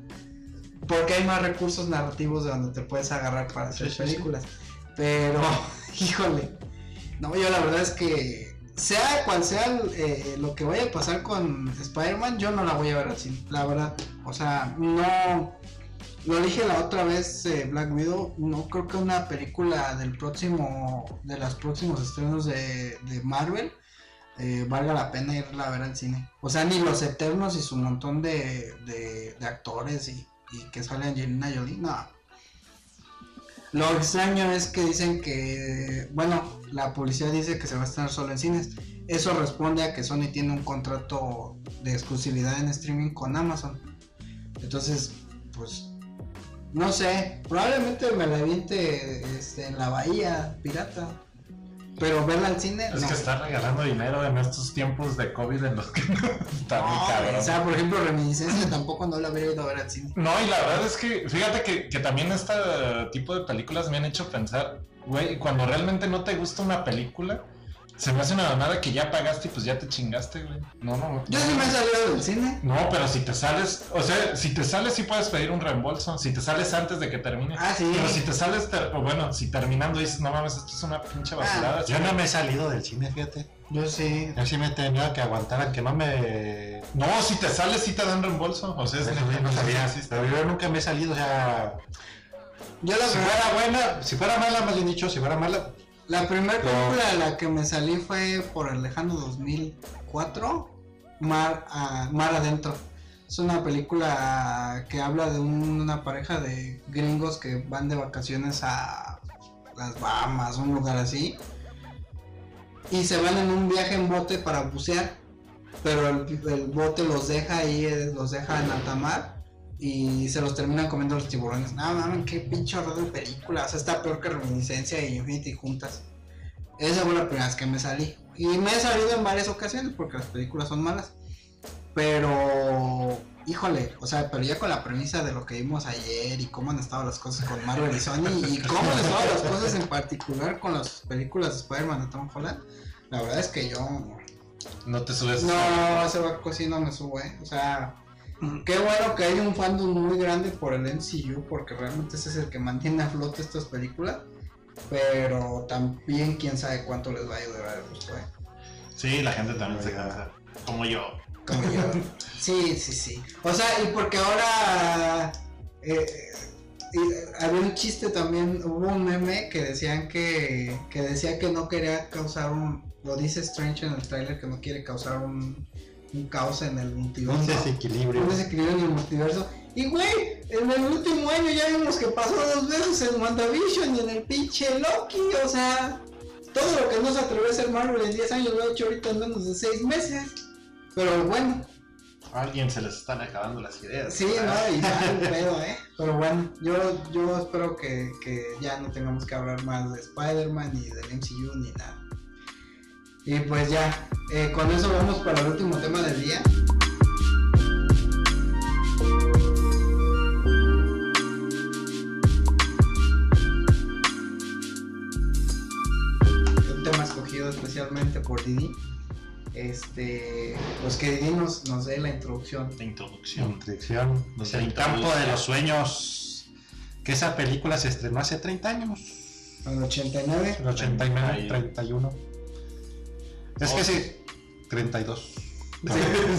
porque hay más recursos narrativos de donde te puedes agarrar para hacer Sí, sí, sí. películas. Pero, híjole, no, yo la verdad es que sea cual sea eh, lo que vaya a pasar con Spider-Man, yo no la voy a ver así, la verdad. O sea, no. Lo dije la otra vez, eh, Black Widow, no creo que una película del próximo, de los próximos estrenos de, de Marvel eh, valga la pena irla a ver al cine. O sea, ni los Eternos y su montón de, de, de actores y, y que sale Angelina Jolie, no. Lo extraño es que dicen que, bueno, la policía dice que se va a estrenar solo en cines. Eso responde a que Sony tiene un contrato de exclusividad en streaming con Amazon. Entonces, pues, no sé, probablemente me la aviente este, en la bahía pirata. Pero verla al cine, Es no. que está regalando dinero en estos tiempos de COVID en los que está muy No, cabrón. o sea, por ejemplo, Reminiscencia tampoco no la habría ido a ver al cine. No, y la verdad es que, fíjate que, que también este tipo de películas me han hecho pensar, güey, cuando realmente no te gusta una película, se me hace una mamada que ya pagaste y pues ya te chingaste, güey. No, no. Yo no. sí me he salido del cine. No, pero si te sales, o sea, si te sales sí puedes pedir un reembolso, si te sales antes de que termine. Ah, sí. Pero si te sales, ter- o bueno, si terminando dices, no mames, esto es una pinche vacilada. yo no me he salido del cine fíjate Yo sí. yo sí me he tenido que aguantar a que no me No, si te sales sí te dan reembolso, o sea, es Eso sí, no sabía, pero yo nunca me he salido, o sea, Yo la si fuera buena, si fuera mala, más bien dicho, si fuera mala, la primera película de la que me salí fue por el lejano 2004, Mar, ah, Mar Adentro. Es una película que habla de un- una pareja de gringos que van de vacaciones a las Bahamas, un lugar así. Y se van en un viaje en bote para bucear. Pero el, el bote los deja ahí, eh, los deja en alta mar. Y se los terminan comiendo los tiburones. No mames, qué pinche horror de película. O sea, está peor que Reminiscencia y Infinity juntas. Esa fue la primera vez que me salí. Y me he salido en varias ocasiones porque las películas son malas. Pero, híjole, o sea, pero ya con la premisa de lo que vimos ayer y cómo han estado las cosas con Marvel y Sony y cómo han estado las cosas en particular con las películas de Spider-Man de Tom Holland, la verdad es que yo No te subes. no, ese barco sí no me subo, ¿eh? O sea, Qué bueno que hay un fandom muy grande por el MCU, porque realmente ese es el que mantiene a flote estas películas. Pero también quién sabe cuánto les va a ayudar después. Sí, la gente también se cansa. Como yo. Como yo. Sí, sí, sí. O sea, y porque ahora eh, y había un chiste también, hubo un meme que decían que, que decía que no quería causar un, lo dice Strange en el trailer, que no quiere causar un, un caos en el multiverso. Un desequilibrio. Un desequilibrio en el multiverso. Y güey, en el último año ya vimos que pasó dos veces en WandaVision y en el pinche Loki, o sea, todo lo que no se atrevió a hacer Marvel en 10 años lo ha hecho ahorita en menos de 6 meses. Pero bueno, A alguien se les están acabando las ideas. Sí, no, y ya un pedo, ¿eh? Pero bueno, yo, yo espero que, que ya no tengamos que hablar más de Spider-Man ni del MCU ni nada. Y pues ya, eh, con eso vamos para el último tema del día. Un tema escogido especialmente por Didi. Este, pues que Didi nos, nos dé la introducción. La introducción. Introducción. Nos el campo de los sueños. Que esa película se estrenó hace 30 años. En el 89. El 89, Ahí. 31. Es que sí, 32. Sí,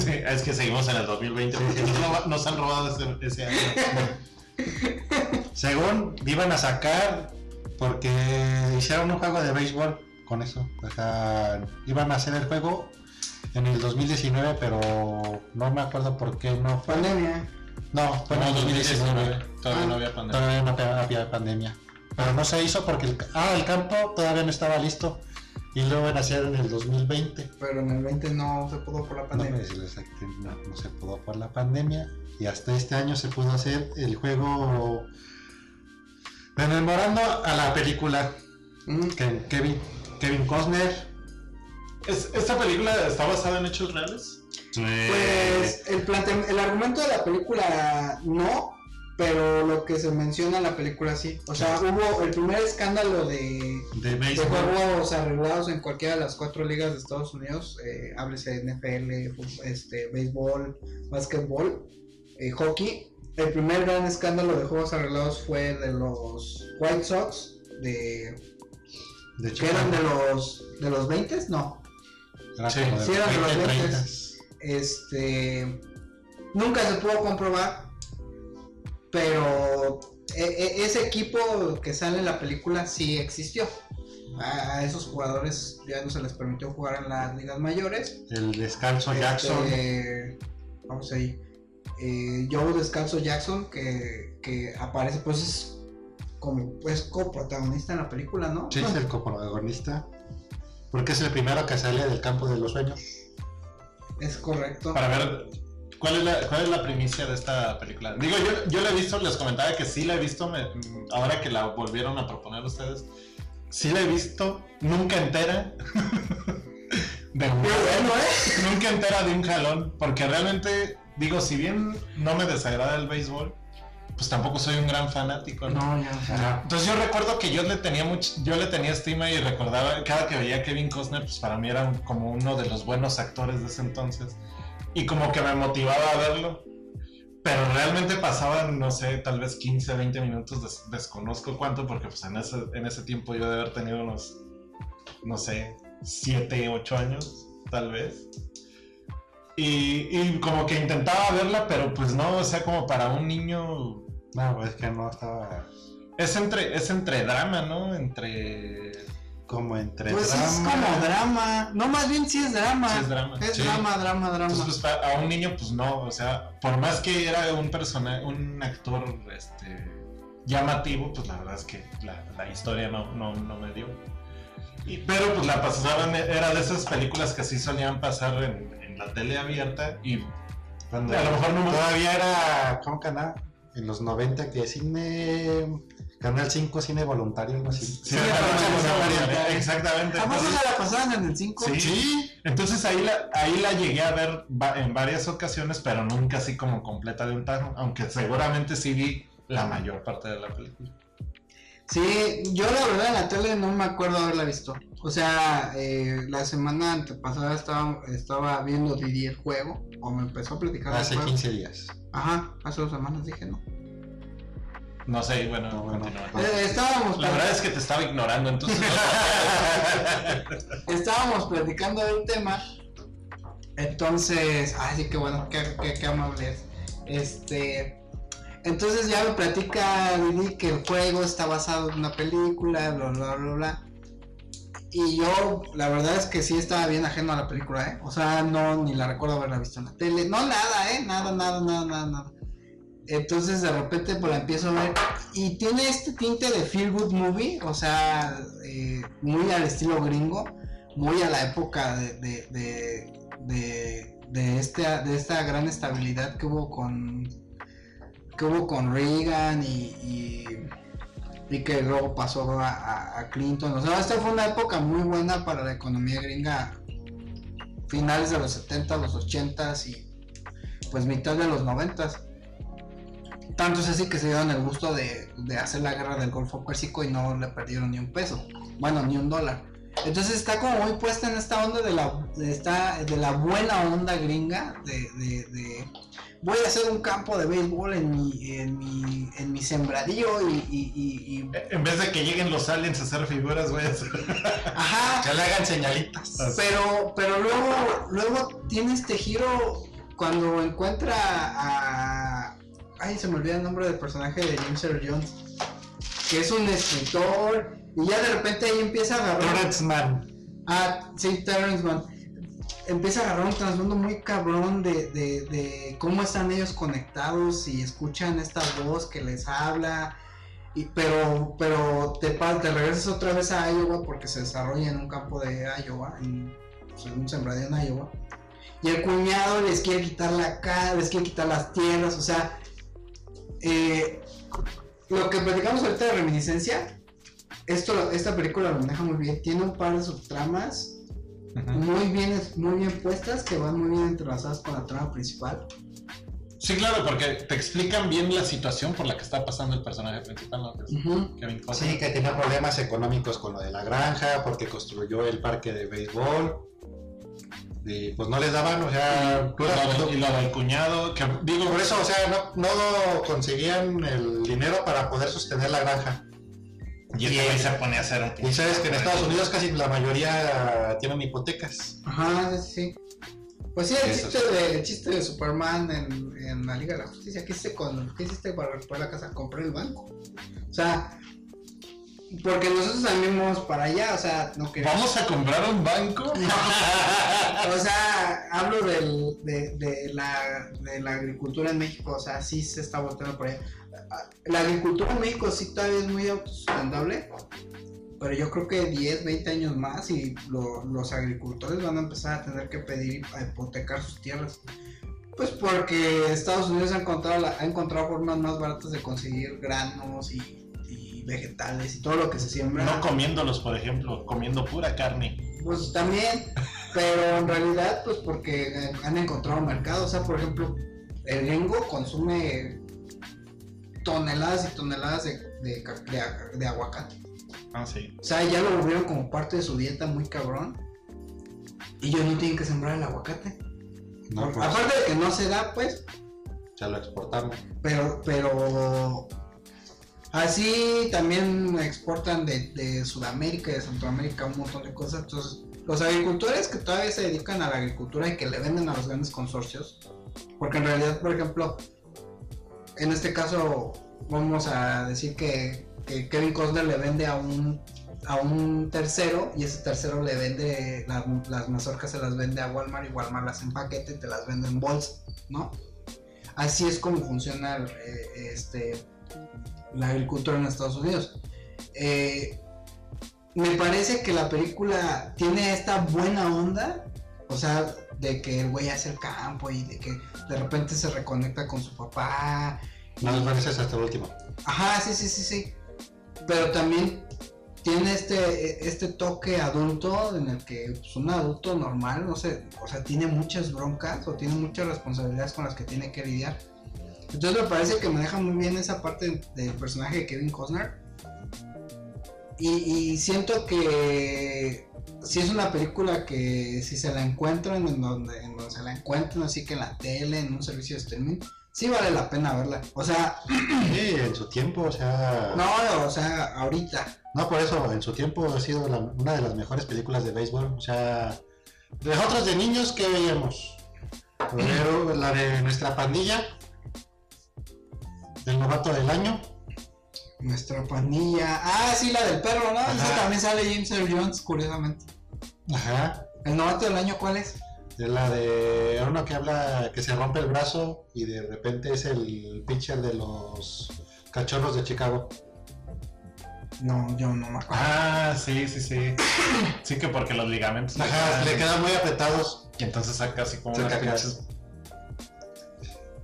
sí, es que seguimos en el 2020 porque nos, nos han robado ese, ese año. Según iban a sacar, porque hicieron un juego de béisbol con eso. O sea, iban a hacer el juego en el 2019, pero no me acuerdo por qué no fue. Pandemia. No, fue en el 2019. Todavía no había pandemia. Todavía no había- había pandemia. Pero no se hizo porque el, ah, el campo todavía no estaba listo. Y lo iban a hacer en el 2020. Pero en el 20 no se pudo por la pandemia. no, no se pudo por la pandemia. Y hasta este año se pudo hacer el juego rememorando a la película Mm, que Kevin, Kevin Costner. ¿Es- ¿Esta película está basada en hechos reales? Pues el, plante- el argumento de la película no, pero lo que se menciona en la película sí. O sea, hubo el primer escándalo de, de juegos arreglados en cualquiera de las cuatro ligas de Estados Unidos, eh, háblese NFL, fu- este, béisbol, básquetbol, eh, hockey. El primer gran escándalo de juegos arreglados fue de los White Sox, de De que eran de los de los 20 no, Sí, eran de los 20, 30. 20. este nunca se pudo comprobar pero e- e- ese equipo que sale en la película sí existió a, esos jugadores ya no se les permitió jugar en las ligas mayores El descalzo Jackson. Este, vamos ahí eh, Joe Descalzo Jackson que, que aparece pues es como pues coprotagonista en la película no Sí, es el coprotagonista. Porque es el primero que sale del campo de los sueños. es correcto Para ver, ¿cuál es, la, ¿cuál es la primicia de esta película? Digo, yo, yo la he visto, les comentaba que sí la he visto, me- ahora que la volvieron a proponer ustedes. Sí la he visto, nunca entera. de un bueno, ¿eh? Nunca entera de un jalón, porque realmente, digo, si bien no me desagrada el béisbol, pues tampoco soy un gran fanático, ¿no? No, ya. Entonces yo recuerdo que yo le tenía mucho, yo le tenía estima y recordaba, cada que veía a Kevin Costner, pues para mí era como uno de los buenos actores de ese entonces. Y como que me motivaba a verlo. Pero realmente pasaban, no sé, tal vez 15, 20 minutos, des- desconozco cuánto, porque pues en ese, en ese tiempo yo de haber tenido unos, no sé, 7, 8 años, tal vez. Y, y como que intentaba verla, pero pues no, o sea, como para un niño No, es que no estaba es entre, es entre drama, ¿no? Entre. Como entre Pues drama. es como drama. No, más bien sí es drama. Sí, es drama. Es Sí. drama, drama, drama. Entonces, pues, a un niño, pues no. O sea, por más que era un personaje, un actor este, llamativo, pues la verdad es que la, la historia no, no, no me dio. Y- pero pues la pasaban, era de esas películas que sí solían pasar en, en la tele abierta y Cuando A lo mejor no me- Todavía era. ¿Cómo canal? En los 90 que cine. Canal 5 Cine Voluntario, algo así. Sí, variada, voluntaria. Exactamente. ¿A poco la pasaban en el 5? Sí. Entonces ahí la, ahí la llegué a ver en varias ocasiones, pero nunca así como completa de un tajo, aunque seguramente sí vi la mayor parte de la película. Sí, yo la verdad en la tele no me acuerdo haberla visto. O sea, eh, la semana antepasada estaba, estaba viendo Didi el juego, o me empezó a platicar Hace juego. 15 días. Ajá, hace dos semanas dije no. No sé, bueno, No, bueno. continúa. Eh, estábamos, La verdad es que te estaba ignorando, entonces no estábamos platicando del tema. Entonces, ay, sí, qué bueno, qué, qué, qué amable es. Este. Entonces ya me platica Didi que el juego está basado en una película, bla, bla, bla, bla. Y yo, la verdad es que sí estaba bien ajeno a la película, ¿eh? O sea, no, ni la recuerdo haberla visto en la tele. No, nada, ¿eh? Nada, nada, nada, nada, nada. Entonces de repente pues la empiezo a ver y tiene este tinte de feel good movie, o sea, eh, muy al estilo gringo, muy a la época de, de, de, de, este, de esta gran estabilidad que hubo con que hubo con Reagan y, y, y que luego pasó a, a- a Clinton. O sea, esta fue una época muy buena para la economía gringa, finales de los 70, los 80 y pues mitad de los 90 tanto es así que se dieron el gusto de, de hacer la guerra del Golfo Pérsico y no le perdieron ni un peso. Bueno, ni un dólar. Entonces está como muy puesta en esta onda de la, de esta, de la buena onda gringa. De, de- de, voy a hacer un campo de béisbol en mi, en mi, en mi sembradío y, y- y- y- En vez de que lleguen los aliens a hacer figuras, voy a hacer. Ajá, Que le hagan señalitas. Pero, pero luego, luego tiene este giro cuando encuentra a. Ay, se me olvida el nombre del personaje de James Earl Jones. Que es un escritor. Y ya de repente ahí empieza a agarrar. Mann. Ah, sí, Terrence Mann. Empieza a agarrar un trasfondo muy cabrón de, de, de cómo están ellos conectados y escuchan esta voz que les habla. Y, pero pero te, te regresas otra vez a Iowa porque se desarrolla en un campo de Iowa, en, pues, en un sembradío en Iowa. Y el cuñado les quiere quitar la casa, les quiere quitar las tierras, o sea, eh, lo que platicamos ahorita de reminiscencia, esto, esta película lo maneja muy bien, tiene un par de subtramas muy bien, muy bien puestas que van muy bien entrelazadas con la trama principal. Sí, claro, porque te explican bien la situación por la que está pasando el personaje principal, ¿no? Que. Kevin Costner. Sí, que tenía problemas económicos con lo de la granja, porque construyó el parque de béisbol. Y pues no les daban, o sea, Y lo, del- y lo del cuñado, que digo, por eso, o sea, no, no conseguían el dinero para poder sostener la granja. y güey se pone a hacer un Y sabes que en Estados Unidos casi la mayoría tienen hipotecas. Ajá, sí, sí. Pues sí, el chiste, de, el chiste de Superman en, en la Liga de la Justicia, ¿qué hiciste, con, ¿qué hiciste para recuperar la casa? Compré el banco. O sea, porque nosotros también vamos para allá, o sea, no queremos... ¿Vamos a comprar un banco? O sea, hablo del, de, de la, de la agricultura en México, o sea, sí se está volteando por allá. La agricultura en México sí todavía es muy autosustentable, pero yo creo que 10, 20 años más y lo- los agricultores van a empezar a tener que pedir a hipotecar sus tierras. Pues porque Estados Unidos ha encontrado, la- ha encontrado formas más baratas de conseguir granos y, y vegetales y todo lo que se siembra. No comiéndolos, por ejemplo, comiendo pura carne. Pues también, pero en realidad, pues porque han encontrado mercado. O sea, por ejemplo, el gringo consume toneladas y toneladas de, de, aguacate. Ah, sí. O sea, ya lo volvieron como parte de su dieta muy cabrón. Y ellos no tienen que sembrar el aguacate. No, pues, Aparte de que no se da, pues, ya lo exportamos. pero, pero así también exportan de, Sudamérica y de Centroamérica un montón de cosas. Entonces, los agricultores que todavía se dedican a la agricultura y que le venden a los grandes consorcios, porque en realidad, por ejemplo, en este caso vamos a decir que, Kevin Costner le vende a un a un tercero y ese tercero le vende la- las mazorcas se las vende a Walmart y Walmart las empaqueta y te las vende en bolsa, ¿no? Así es como funciona eh, este, la agricultura en Estados Unidos. Eh, me parece que la película tiene esta buena onda, o sea, de que el güey hace el campo y de que de repente se reconecta con su papá. No nos pareces hasta el último. Ajá, sí, sí, sí, sí. Pero también tiene este, este toque adulto en el que pues, un adulto normal, no sé, o sea, tiene muchas broncas o tiene muchas responsabilidades con las que tiene que lidiar. Entonces me parece que maneja muy bien esa parte del personaje de Kevin Costner. y, y siento que si es una película que si se la encuentran en donde, en donde se la encuentran, así que en la tele, en un servicio de streaming, sí vale la pena verla. O sea, Sí, en su tiempo, o sea. no, o sea, ahorita. No, por eso, en su tiempo ha sido la- una de las mejores películas de béisbol. O sea, de nosotros de niños, ¿qué veíamos? La de nuestra pandilla, del novato del año. Nuestra pandilla. Ah, sí, la del perro, ¿no? Esa también sale James Earl Jones, curiosamente. Ajá. ¿El novato del año cuál es? De la de uno que habla que se rompe el brazo y de repente es el pitcher de los cachorros de Chicago. No, yo no me acuerdo. Ah, sí, sí, sí. Sí, que porque los ligamentos le Ajá, quedan- le quedan muy apretados. Y entonces saca así como Saca unas pinches.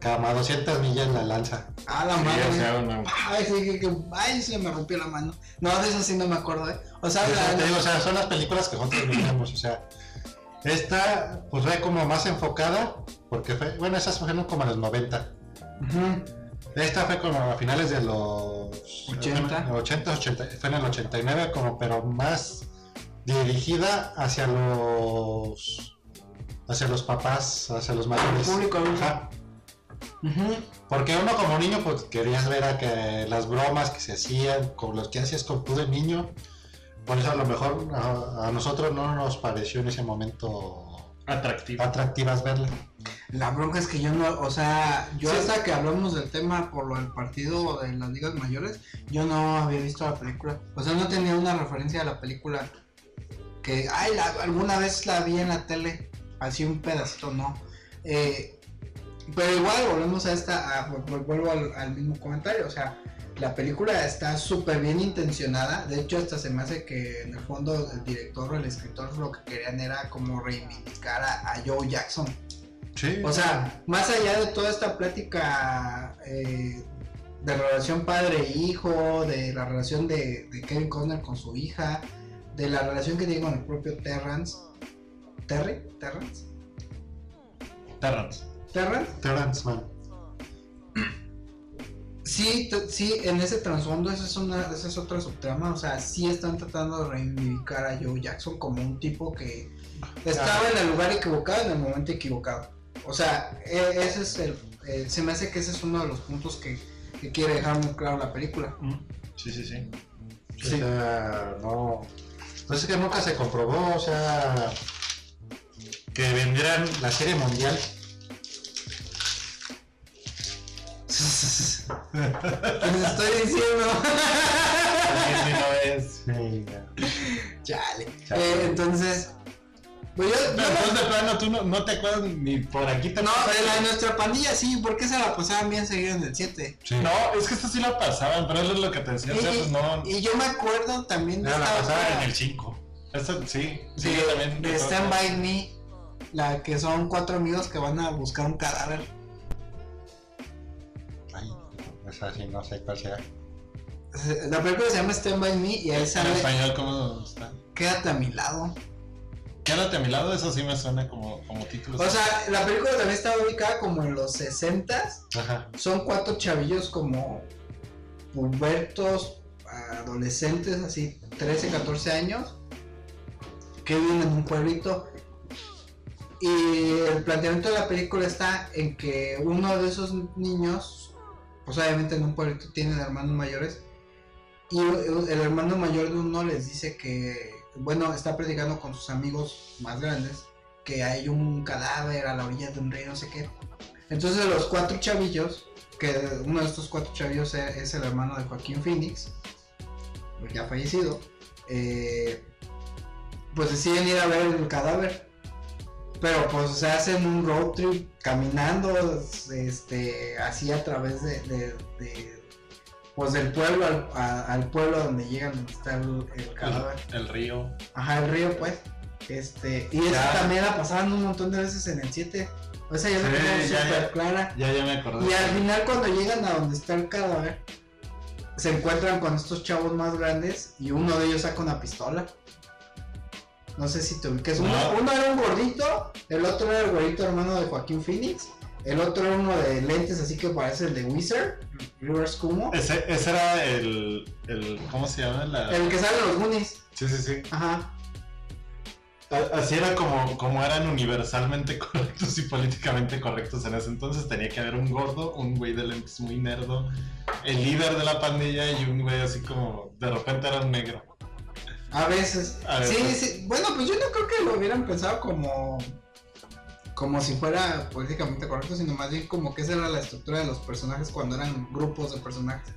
Como a 200 millas la lanza. Ah, la Sí, madre. o sea, una- Ay, sí, que, que- ay, se me rompió la mano. No, de eso sí no me acuerdo, ¿eh? O sea, la- te digo, o sea, son las películas que nosotros veíamos, o sea, esta pues fue como más enfocada, porque fue, bueno, esas fueron como en los 90. Ujú. Esta fue como a finales de los 80. 80, 80, fue en el 89, como pero más dirigida hacia los hacia los papás, hacia los mayores. público adulto. Porque uno como niño pues querías ver a que las bromas que se hacían, con los que hacías con tú de niño, por eso a lo mejor a, a nosotros no nos pareció en ese momento atractivo. atractivas verla. La bronca es que yo no, o sea, yo Sí. hasta que hablamos del tema por lo del partido de las ligas mayores, yo no había visto la película. O sea, no tenía una referencia a la película que, ay, la- alguna vez la vi en la tele, así un pedacito, no. Eh, pero igual volvemos a esta, a- vu- vuelvo al, al mismo comentario, o sea, la película está súper bien intencionada, de hecho hasta se me hace que en el fondo el director o el escritor lo que querían era como reivindicar a, a Joe Jackson. Sí. O sea, más allá de toda esta plática eh, de relación padre-hijo, de la relación de, de Kevin Costner con su hija, de la relación que tiene con el propio Terrence. ¿Terry? ¿Terrence? Terrence. ¿Terrence? Terrence Mann. Sí, sí, en ese trasfondo esa es, una, esa es otra subtrama, o sea, sí están tratando de reivindicar a Joe Jackson como un tipo que estaba en el lugar equivocado en el momento equivocado. O sea, e- ese es el, eh, se me hace que ese es uno de los puntos que, que quiere dejar muy claro la película. Sí, sí, sí. O sea, no. Pues es que nunca se comprobó, o sea, que vendieran la serie mundial. Les estoy diciendo. No es. Sí. Chale. Chale. Eh, entonces, pues yo, yo Pero entonces de plano tú no, no te acuerdas ni por aquí te no, de la de nuestra pandilla sí, ¿por qué se la pasaban bien seguido en el 7? Sí. No, es que esta sí la pasaban, pero eso es lo que te decía. O sea, pues no. Y yo me acuerdo también de Ya la esta pasaban otra- en el 5. Esta, sí, sí, de, yo también. de. Stand By Me, la que son cuatro amigos que van a buscar un cadáver. Ay, esa sí, no sé cuál será. La película se llama Stand By Me y ahí En sale español, ¿cómo está? Quédate a mi lado. Quédate a mi lado, eso sí me suena como, como título. O sea, la película también está ubicada como en los 60s. Ajá. Son cuatro chavillos como pubertos, adolescentes, así 13, 14 años, que viven en un pueblito. Y el planteamiento de la película está en que uno de esos niños, pues obviamente en un pueblito tienen hermanos mayores, y el hermano mayor de uno les dice que, bueno, está predicando con sus amigos más grandes, que hay un cadáver a la orilla de un río, no sé qué. Entonces los cuatro chavillos, que uno de estos cuatro chavillos e- es el hermano de Joaquín Phoenix, ya fallecido, eh, pues deciden ir a ver el cadáver. Pero pues se hacen un road trip caminando, este, así a través de, de- de, pues del pueblo al, a- al pueblo donde llegan donde está el, el cadáver. el, el río. Ajá, el río, pues. Este, y esa Ya. también la pasaban un montón de veces en el 7. O sea, ya la Sí, súper clara. Ya, ya me acordé. Y al final, cuando llegan a donde está el cadáver, se encuentran con estos chavos más grandes y uno de ellos saca una pistola. No sé si te ubicas. Uno, No. uno era un gordito, el otro era el gordito hermano de Joaquín Phoenix El otro uno de lentes, así que parece el de Wizard, Rivers Kumo. Ese, ese era el, el. ¿Cómo se llama? La... El que sale en los Goonies. Sí, sí, sí. Ajá. Así era como, como eran universalmente correctos y políticamente correctos en ese entonces. Tenía que haber un gordo, un güey de lentes muy nerdo, el líder de la pandilla y un güey así como de repente era un negro. A veces. A Sí, veces. sí. Bueno, pues yo no creo que lo hubieran pensado como. Como si fuera políticamente correcto, sino más bien como que esa era la estructura de los personajes cuando eran grupos de personajes.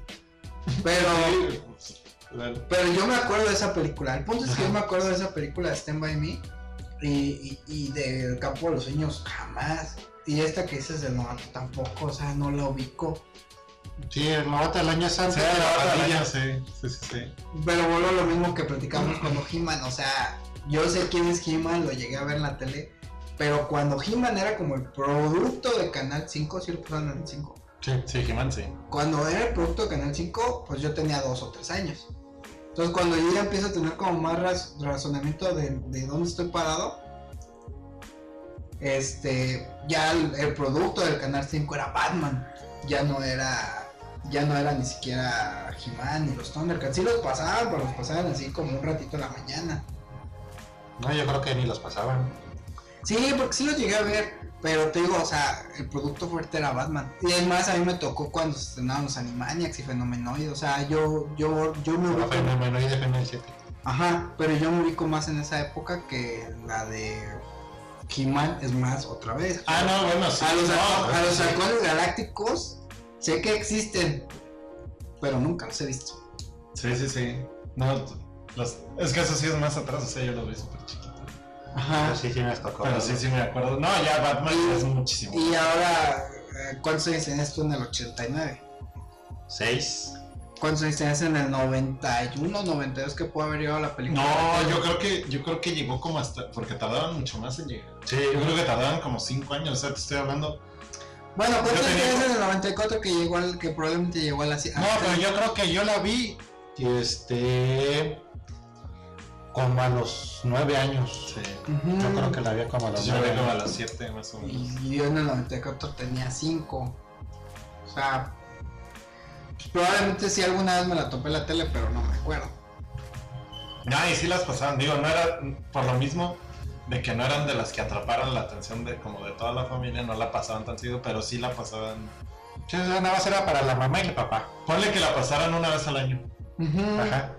Pero. Sí, pues. Pero yo me acuerdo de esa película. El punto es que yo me acuerdo de esa película de Stand By Me y, y, y de El Campo de los Sueños jamás. Y esta que dices del novato tampoco, o sea, no la ubico. Sí, el novato del año. Sí, la la pandilla. pandilla, sí, sí, sí, sí. Pero vuelvo a lo mismo que platicamos cuando He-Man, o sea, yo sé quién es He-Man, lo llegué a ver en la tele, pero cuando He-Man era como el producto de Canal 5, sí lo pasaban en el 5. Sí, sí, He-Man, sí. Cuando era el producto de Canal 5, pues yo tenía dos o tres años. Entonces cuando yo ya empiezo a tener como más raz- razonamiento de, de dónde estoy parado, este, ya el, el producto del Canal 5 era Batman, ya no era, ya no era ni siquiera He-Man ni los Thundercats, sí los pasaban, pero los pasaban así como un ratito en la mañana. No, yo creo que ni los pasaban. Sí, porque sí los llegué a ver, pero te digo, o sea, el producto fuerte era Batman. Y además a mí me tocó cuando se estrenaban los Animaniacs y Fenomenoid, o sea, yo, yo, yo me ubico, Fenomenoide de Fenomenoide 7. ajá, pero yo me ubico más en esa época que la de He-Man, es más, otra vez. Ah, no, bueno, sí. a los, no, a los sí. halcones galácticos sé que existen, pero nunca los he visto. Sí, sí, sí. No, los- es que eso sí es más atrás, o sea, yo los vi súper chiquitos. Ajá. Pero sí, sí me tocó. Pero sí, sí me acuerdo. No, ya Batman Y- es muchísimo. Y ahora, eh, ¿cuántos años tenías tú en el 89? Seis. ¿Cuántos años tenías en el 91, 92 que pudo haber llegado la película? No, yo creo que yo creo que llegó como hasta porque tardaban mucho más en llegar. Sí, Yo creo que tardaban como 5 años, o sea, te estoy hablando. Bueno, ¿cuántos Yo años tenía- tenías en el 94 que llegó al, que probablemente llegó a la No, pero yo creo que yo la vi este como a los nueve años. Sí. Yo creo que la vi como a los yo nueve vi como a las 7 más o menos. Y yo en el 94 tenía 5. O sea, pues, probablemente sí alguna vez me la topé en la tele, pero no me acuerdo. No, y sí las pasaban, digo, no era por lo mismo de que no eran de las que atraparan la atención de como de toda la familia, no la pasaban tan seguido, pero sí la pasaban. Sí, nada más era para la mamá y el papá. Ponle que la pasaran una vez al año. Ajá.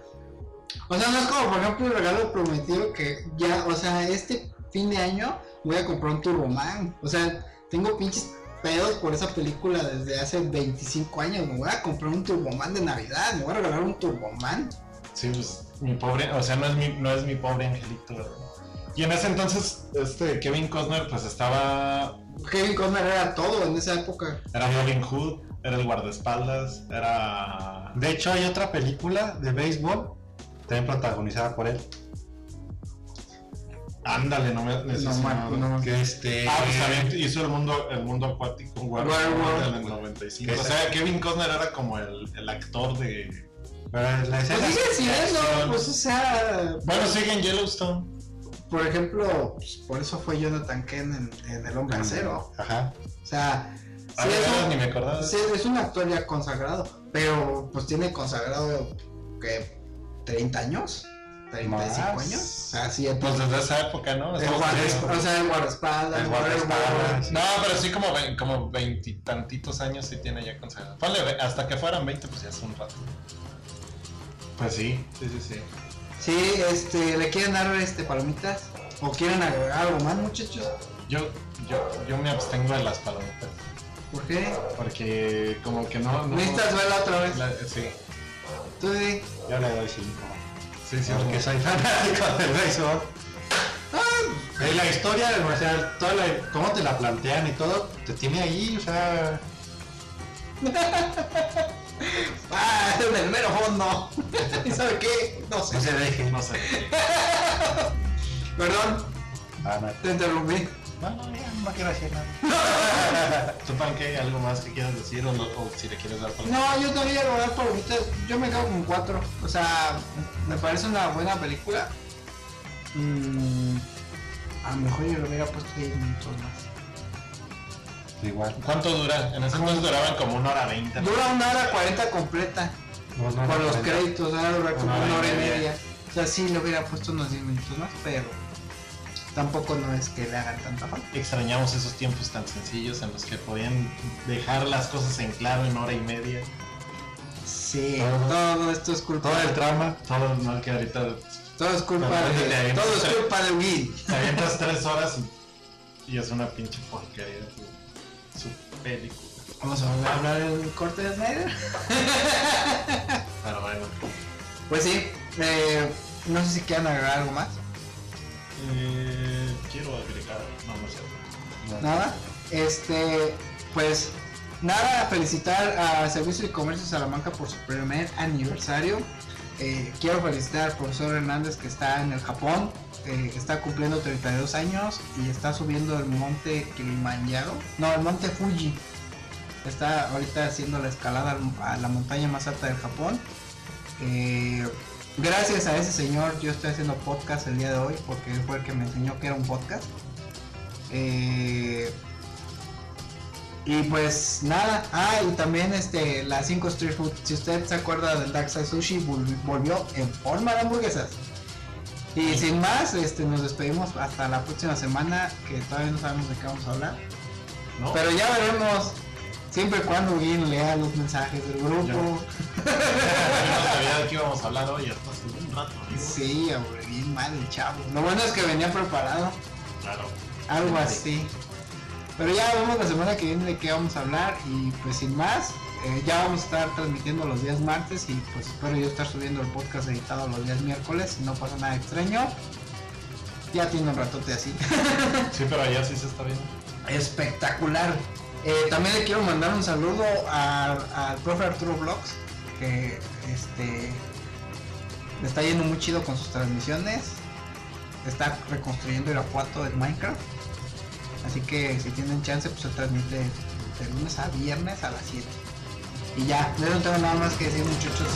O sea, no es como por ejemplo el regalo prometido que ya, o sea, este fin de año voy a comprar un Turboman. O sea, tengo pinches pedos por esa película desde hace 25 años. Me voy a comprar un Turboman de Navidad, me voy a regalar un Turboman. Sí, pues mi pobre, o sea, no es mi, no es mi pobre angelito. ¿verdad? Y en ese entonces, este Kevin Costner, pues estaba. Kevin Costner era todo en esa época. Era Robin Hood, era el guardaespaldas, era. De hecho, hay otra película de béisbol, también protagonizada por él. Ándale, no me. No, no- no. Que este. Ah, pues también hizo el mundo, el mundo acuático en el 95. Que O sea, Kevin Costner era como el, el actor de. Pero la Pues sigue siendo, pues o sea, Bueno, sigue en Yellowstone. Por ejemplo, pues, por eso fue Jonathan Ken en, en El Hombre Acero. Ajá. O sea, A sí es un- ni me acordaba. Sí, es un actor ya consagrado, pero pues tiene consagrado que 30 años, 35 Más. años. O sea, sí, Pues desde esa época, ¿no? el guardaespaldas, o sea, el guardaespaldas, guardaespaldas. No, pero sí como, ve- como veintitantitos años sí tiene ya consagrado. Ponle, hasta que fueran 20, pues ya es un rato. Pues sí, sí, sí, sí. Sí, este, ¿le quieren dar este palomitas? ¿O quieren agregar algo más, muchachos? Yo, yo, yo me abstengo de las palomitas. ¿Por qué? Porque como que no... no Necesitas verla otra vez. la- sí, Tú di. Yo le doy cinco. sí, sí. Porque soy fanático del béisbol. Eh, la historia, o sea, toda la, cómo te la plantean y todo, te tiene ahí, o sea. Ah, en el mero fondo. ¿Y sabe qué? No sé. No se deje. No sé. Perdón, Ah, no. te interrumpí. No, no, ya, no quiero decir nada. ¿Tú, Panque, algo más que quieras decir o, no- o si le quieres dar palomitas? No, yo lo voy a dar palomitas. Yo me quedo con cuatro. O sea, me parece una buena película. Mm, a lo mejor yo le hubiera puesto 10 minutos más. Igual. ¿Cuánto dura? En ese entonces duraban como una hora veinte. Dura una hora cuarenta completa. No, los créditos, ahora dura como Una una hora y media. media. O sea, sí le hubiera puesto unos 10 minutos más, pero tampoco no es que le hagan tanta falta. Extrañamos esos tiempos tan sencillos en los que podían dejar las cosas en claro en hora y media. Sí, Todo. todo esto es culpa. Todo el trama. Todo mal que ahorita Todo es culpa De de. Todo es tres- culpa de Will. te avientas tres horas y, y es una pinche porquería su, película. Vamos a hablar del corte de Snyder. Pero bueno. Pues sí, eh, no sé si quieran agregar algo más. Eh, quiero agregar. No, no sé. Nada. Este, pues nada, felicitar a Servicio de Comercio Salamanca por su primer aniversario. Eh, quiero felicitar al profesor Hernández que está en el Japón, eh, está cumpliendo 32 años y está subiendo el monte Kilimanjaro, no, el monte Fuji. Está ahorita haciendo la escalada al- a la montaña más alta del Japón. Eh, gracias a ese señor yo estoy haciendo podcast el día de hoy porque él fue el que me enseñó que era un podcast. Eh, y pues nada, ah, y también este, la 5 Street Food, si usted se acuerda del Side Sushi, vol- volvió en forma de hamburguesas. Y sin más, este, nos despedimos hasta la próxima semana, que todavía no sabemos de qué vamos a hablar. ¿No? Pero ya veremos, siempre y cuando Guin lea los mensajes del grupo. Yo no sabía de qué íbamos a hablar hoy hasta hace un rato. amigo. Sí, hombre, bien mal el chavo. Lo bueno es que venía preparado. Claro. Algo así. Pero ya vemos la semana que viene de qué vamos a hablar y pues sin más, eh, ya vamos a estar transmitiendo los días martes y pues espero yo estar subiendo el podcast editado los días miércoles, si no pasa nada extraño. Ya tiene un ratote así. Sí, pero allá sí se está viendo. Espectacular. Eh, también le quiero mandar un saludo a- al profe Arturo Vlogs, que este le está yendo muy chido con sus transmisiones. Está reconstruyendo Irapuato en Minecraft. Así que si tienen chance, pues se transmite de lunes a viernes a las 7. Y ya, no tengo nada más que decir muchachos.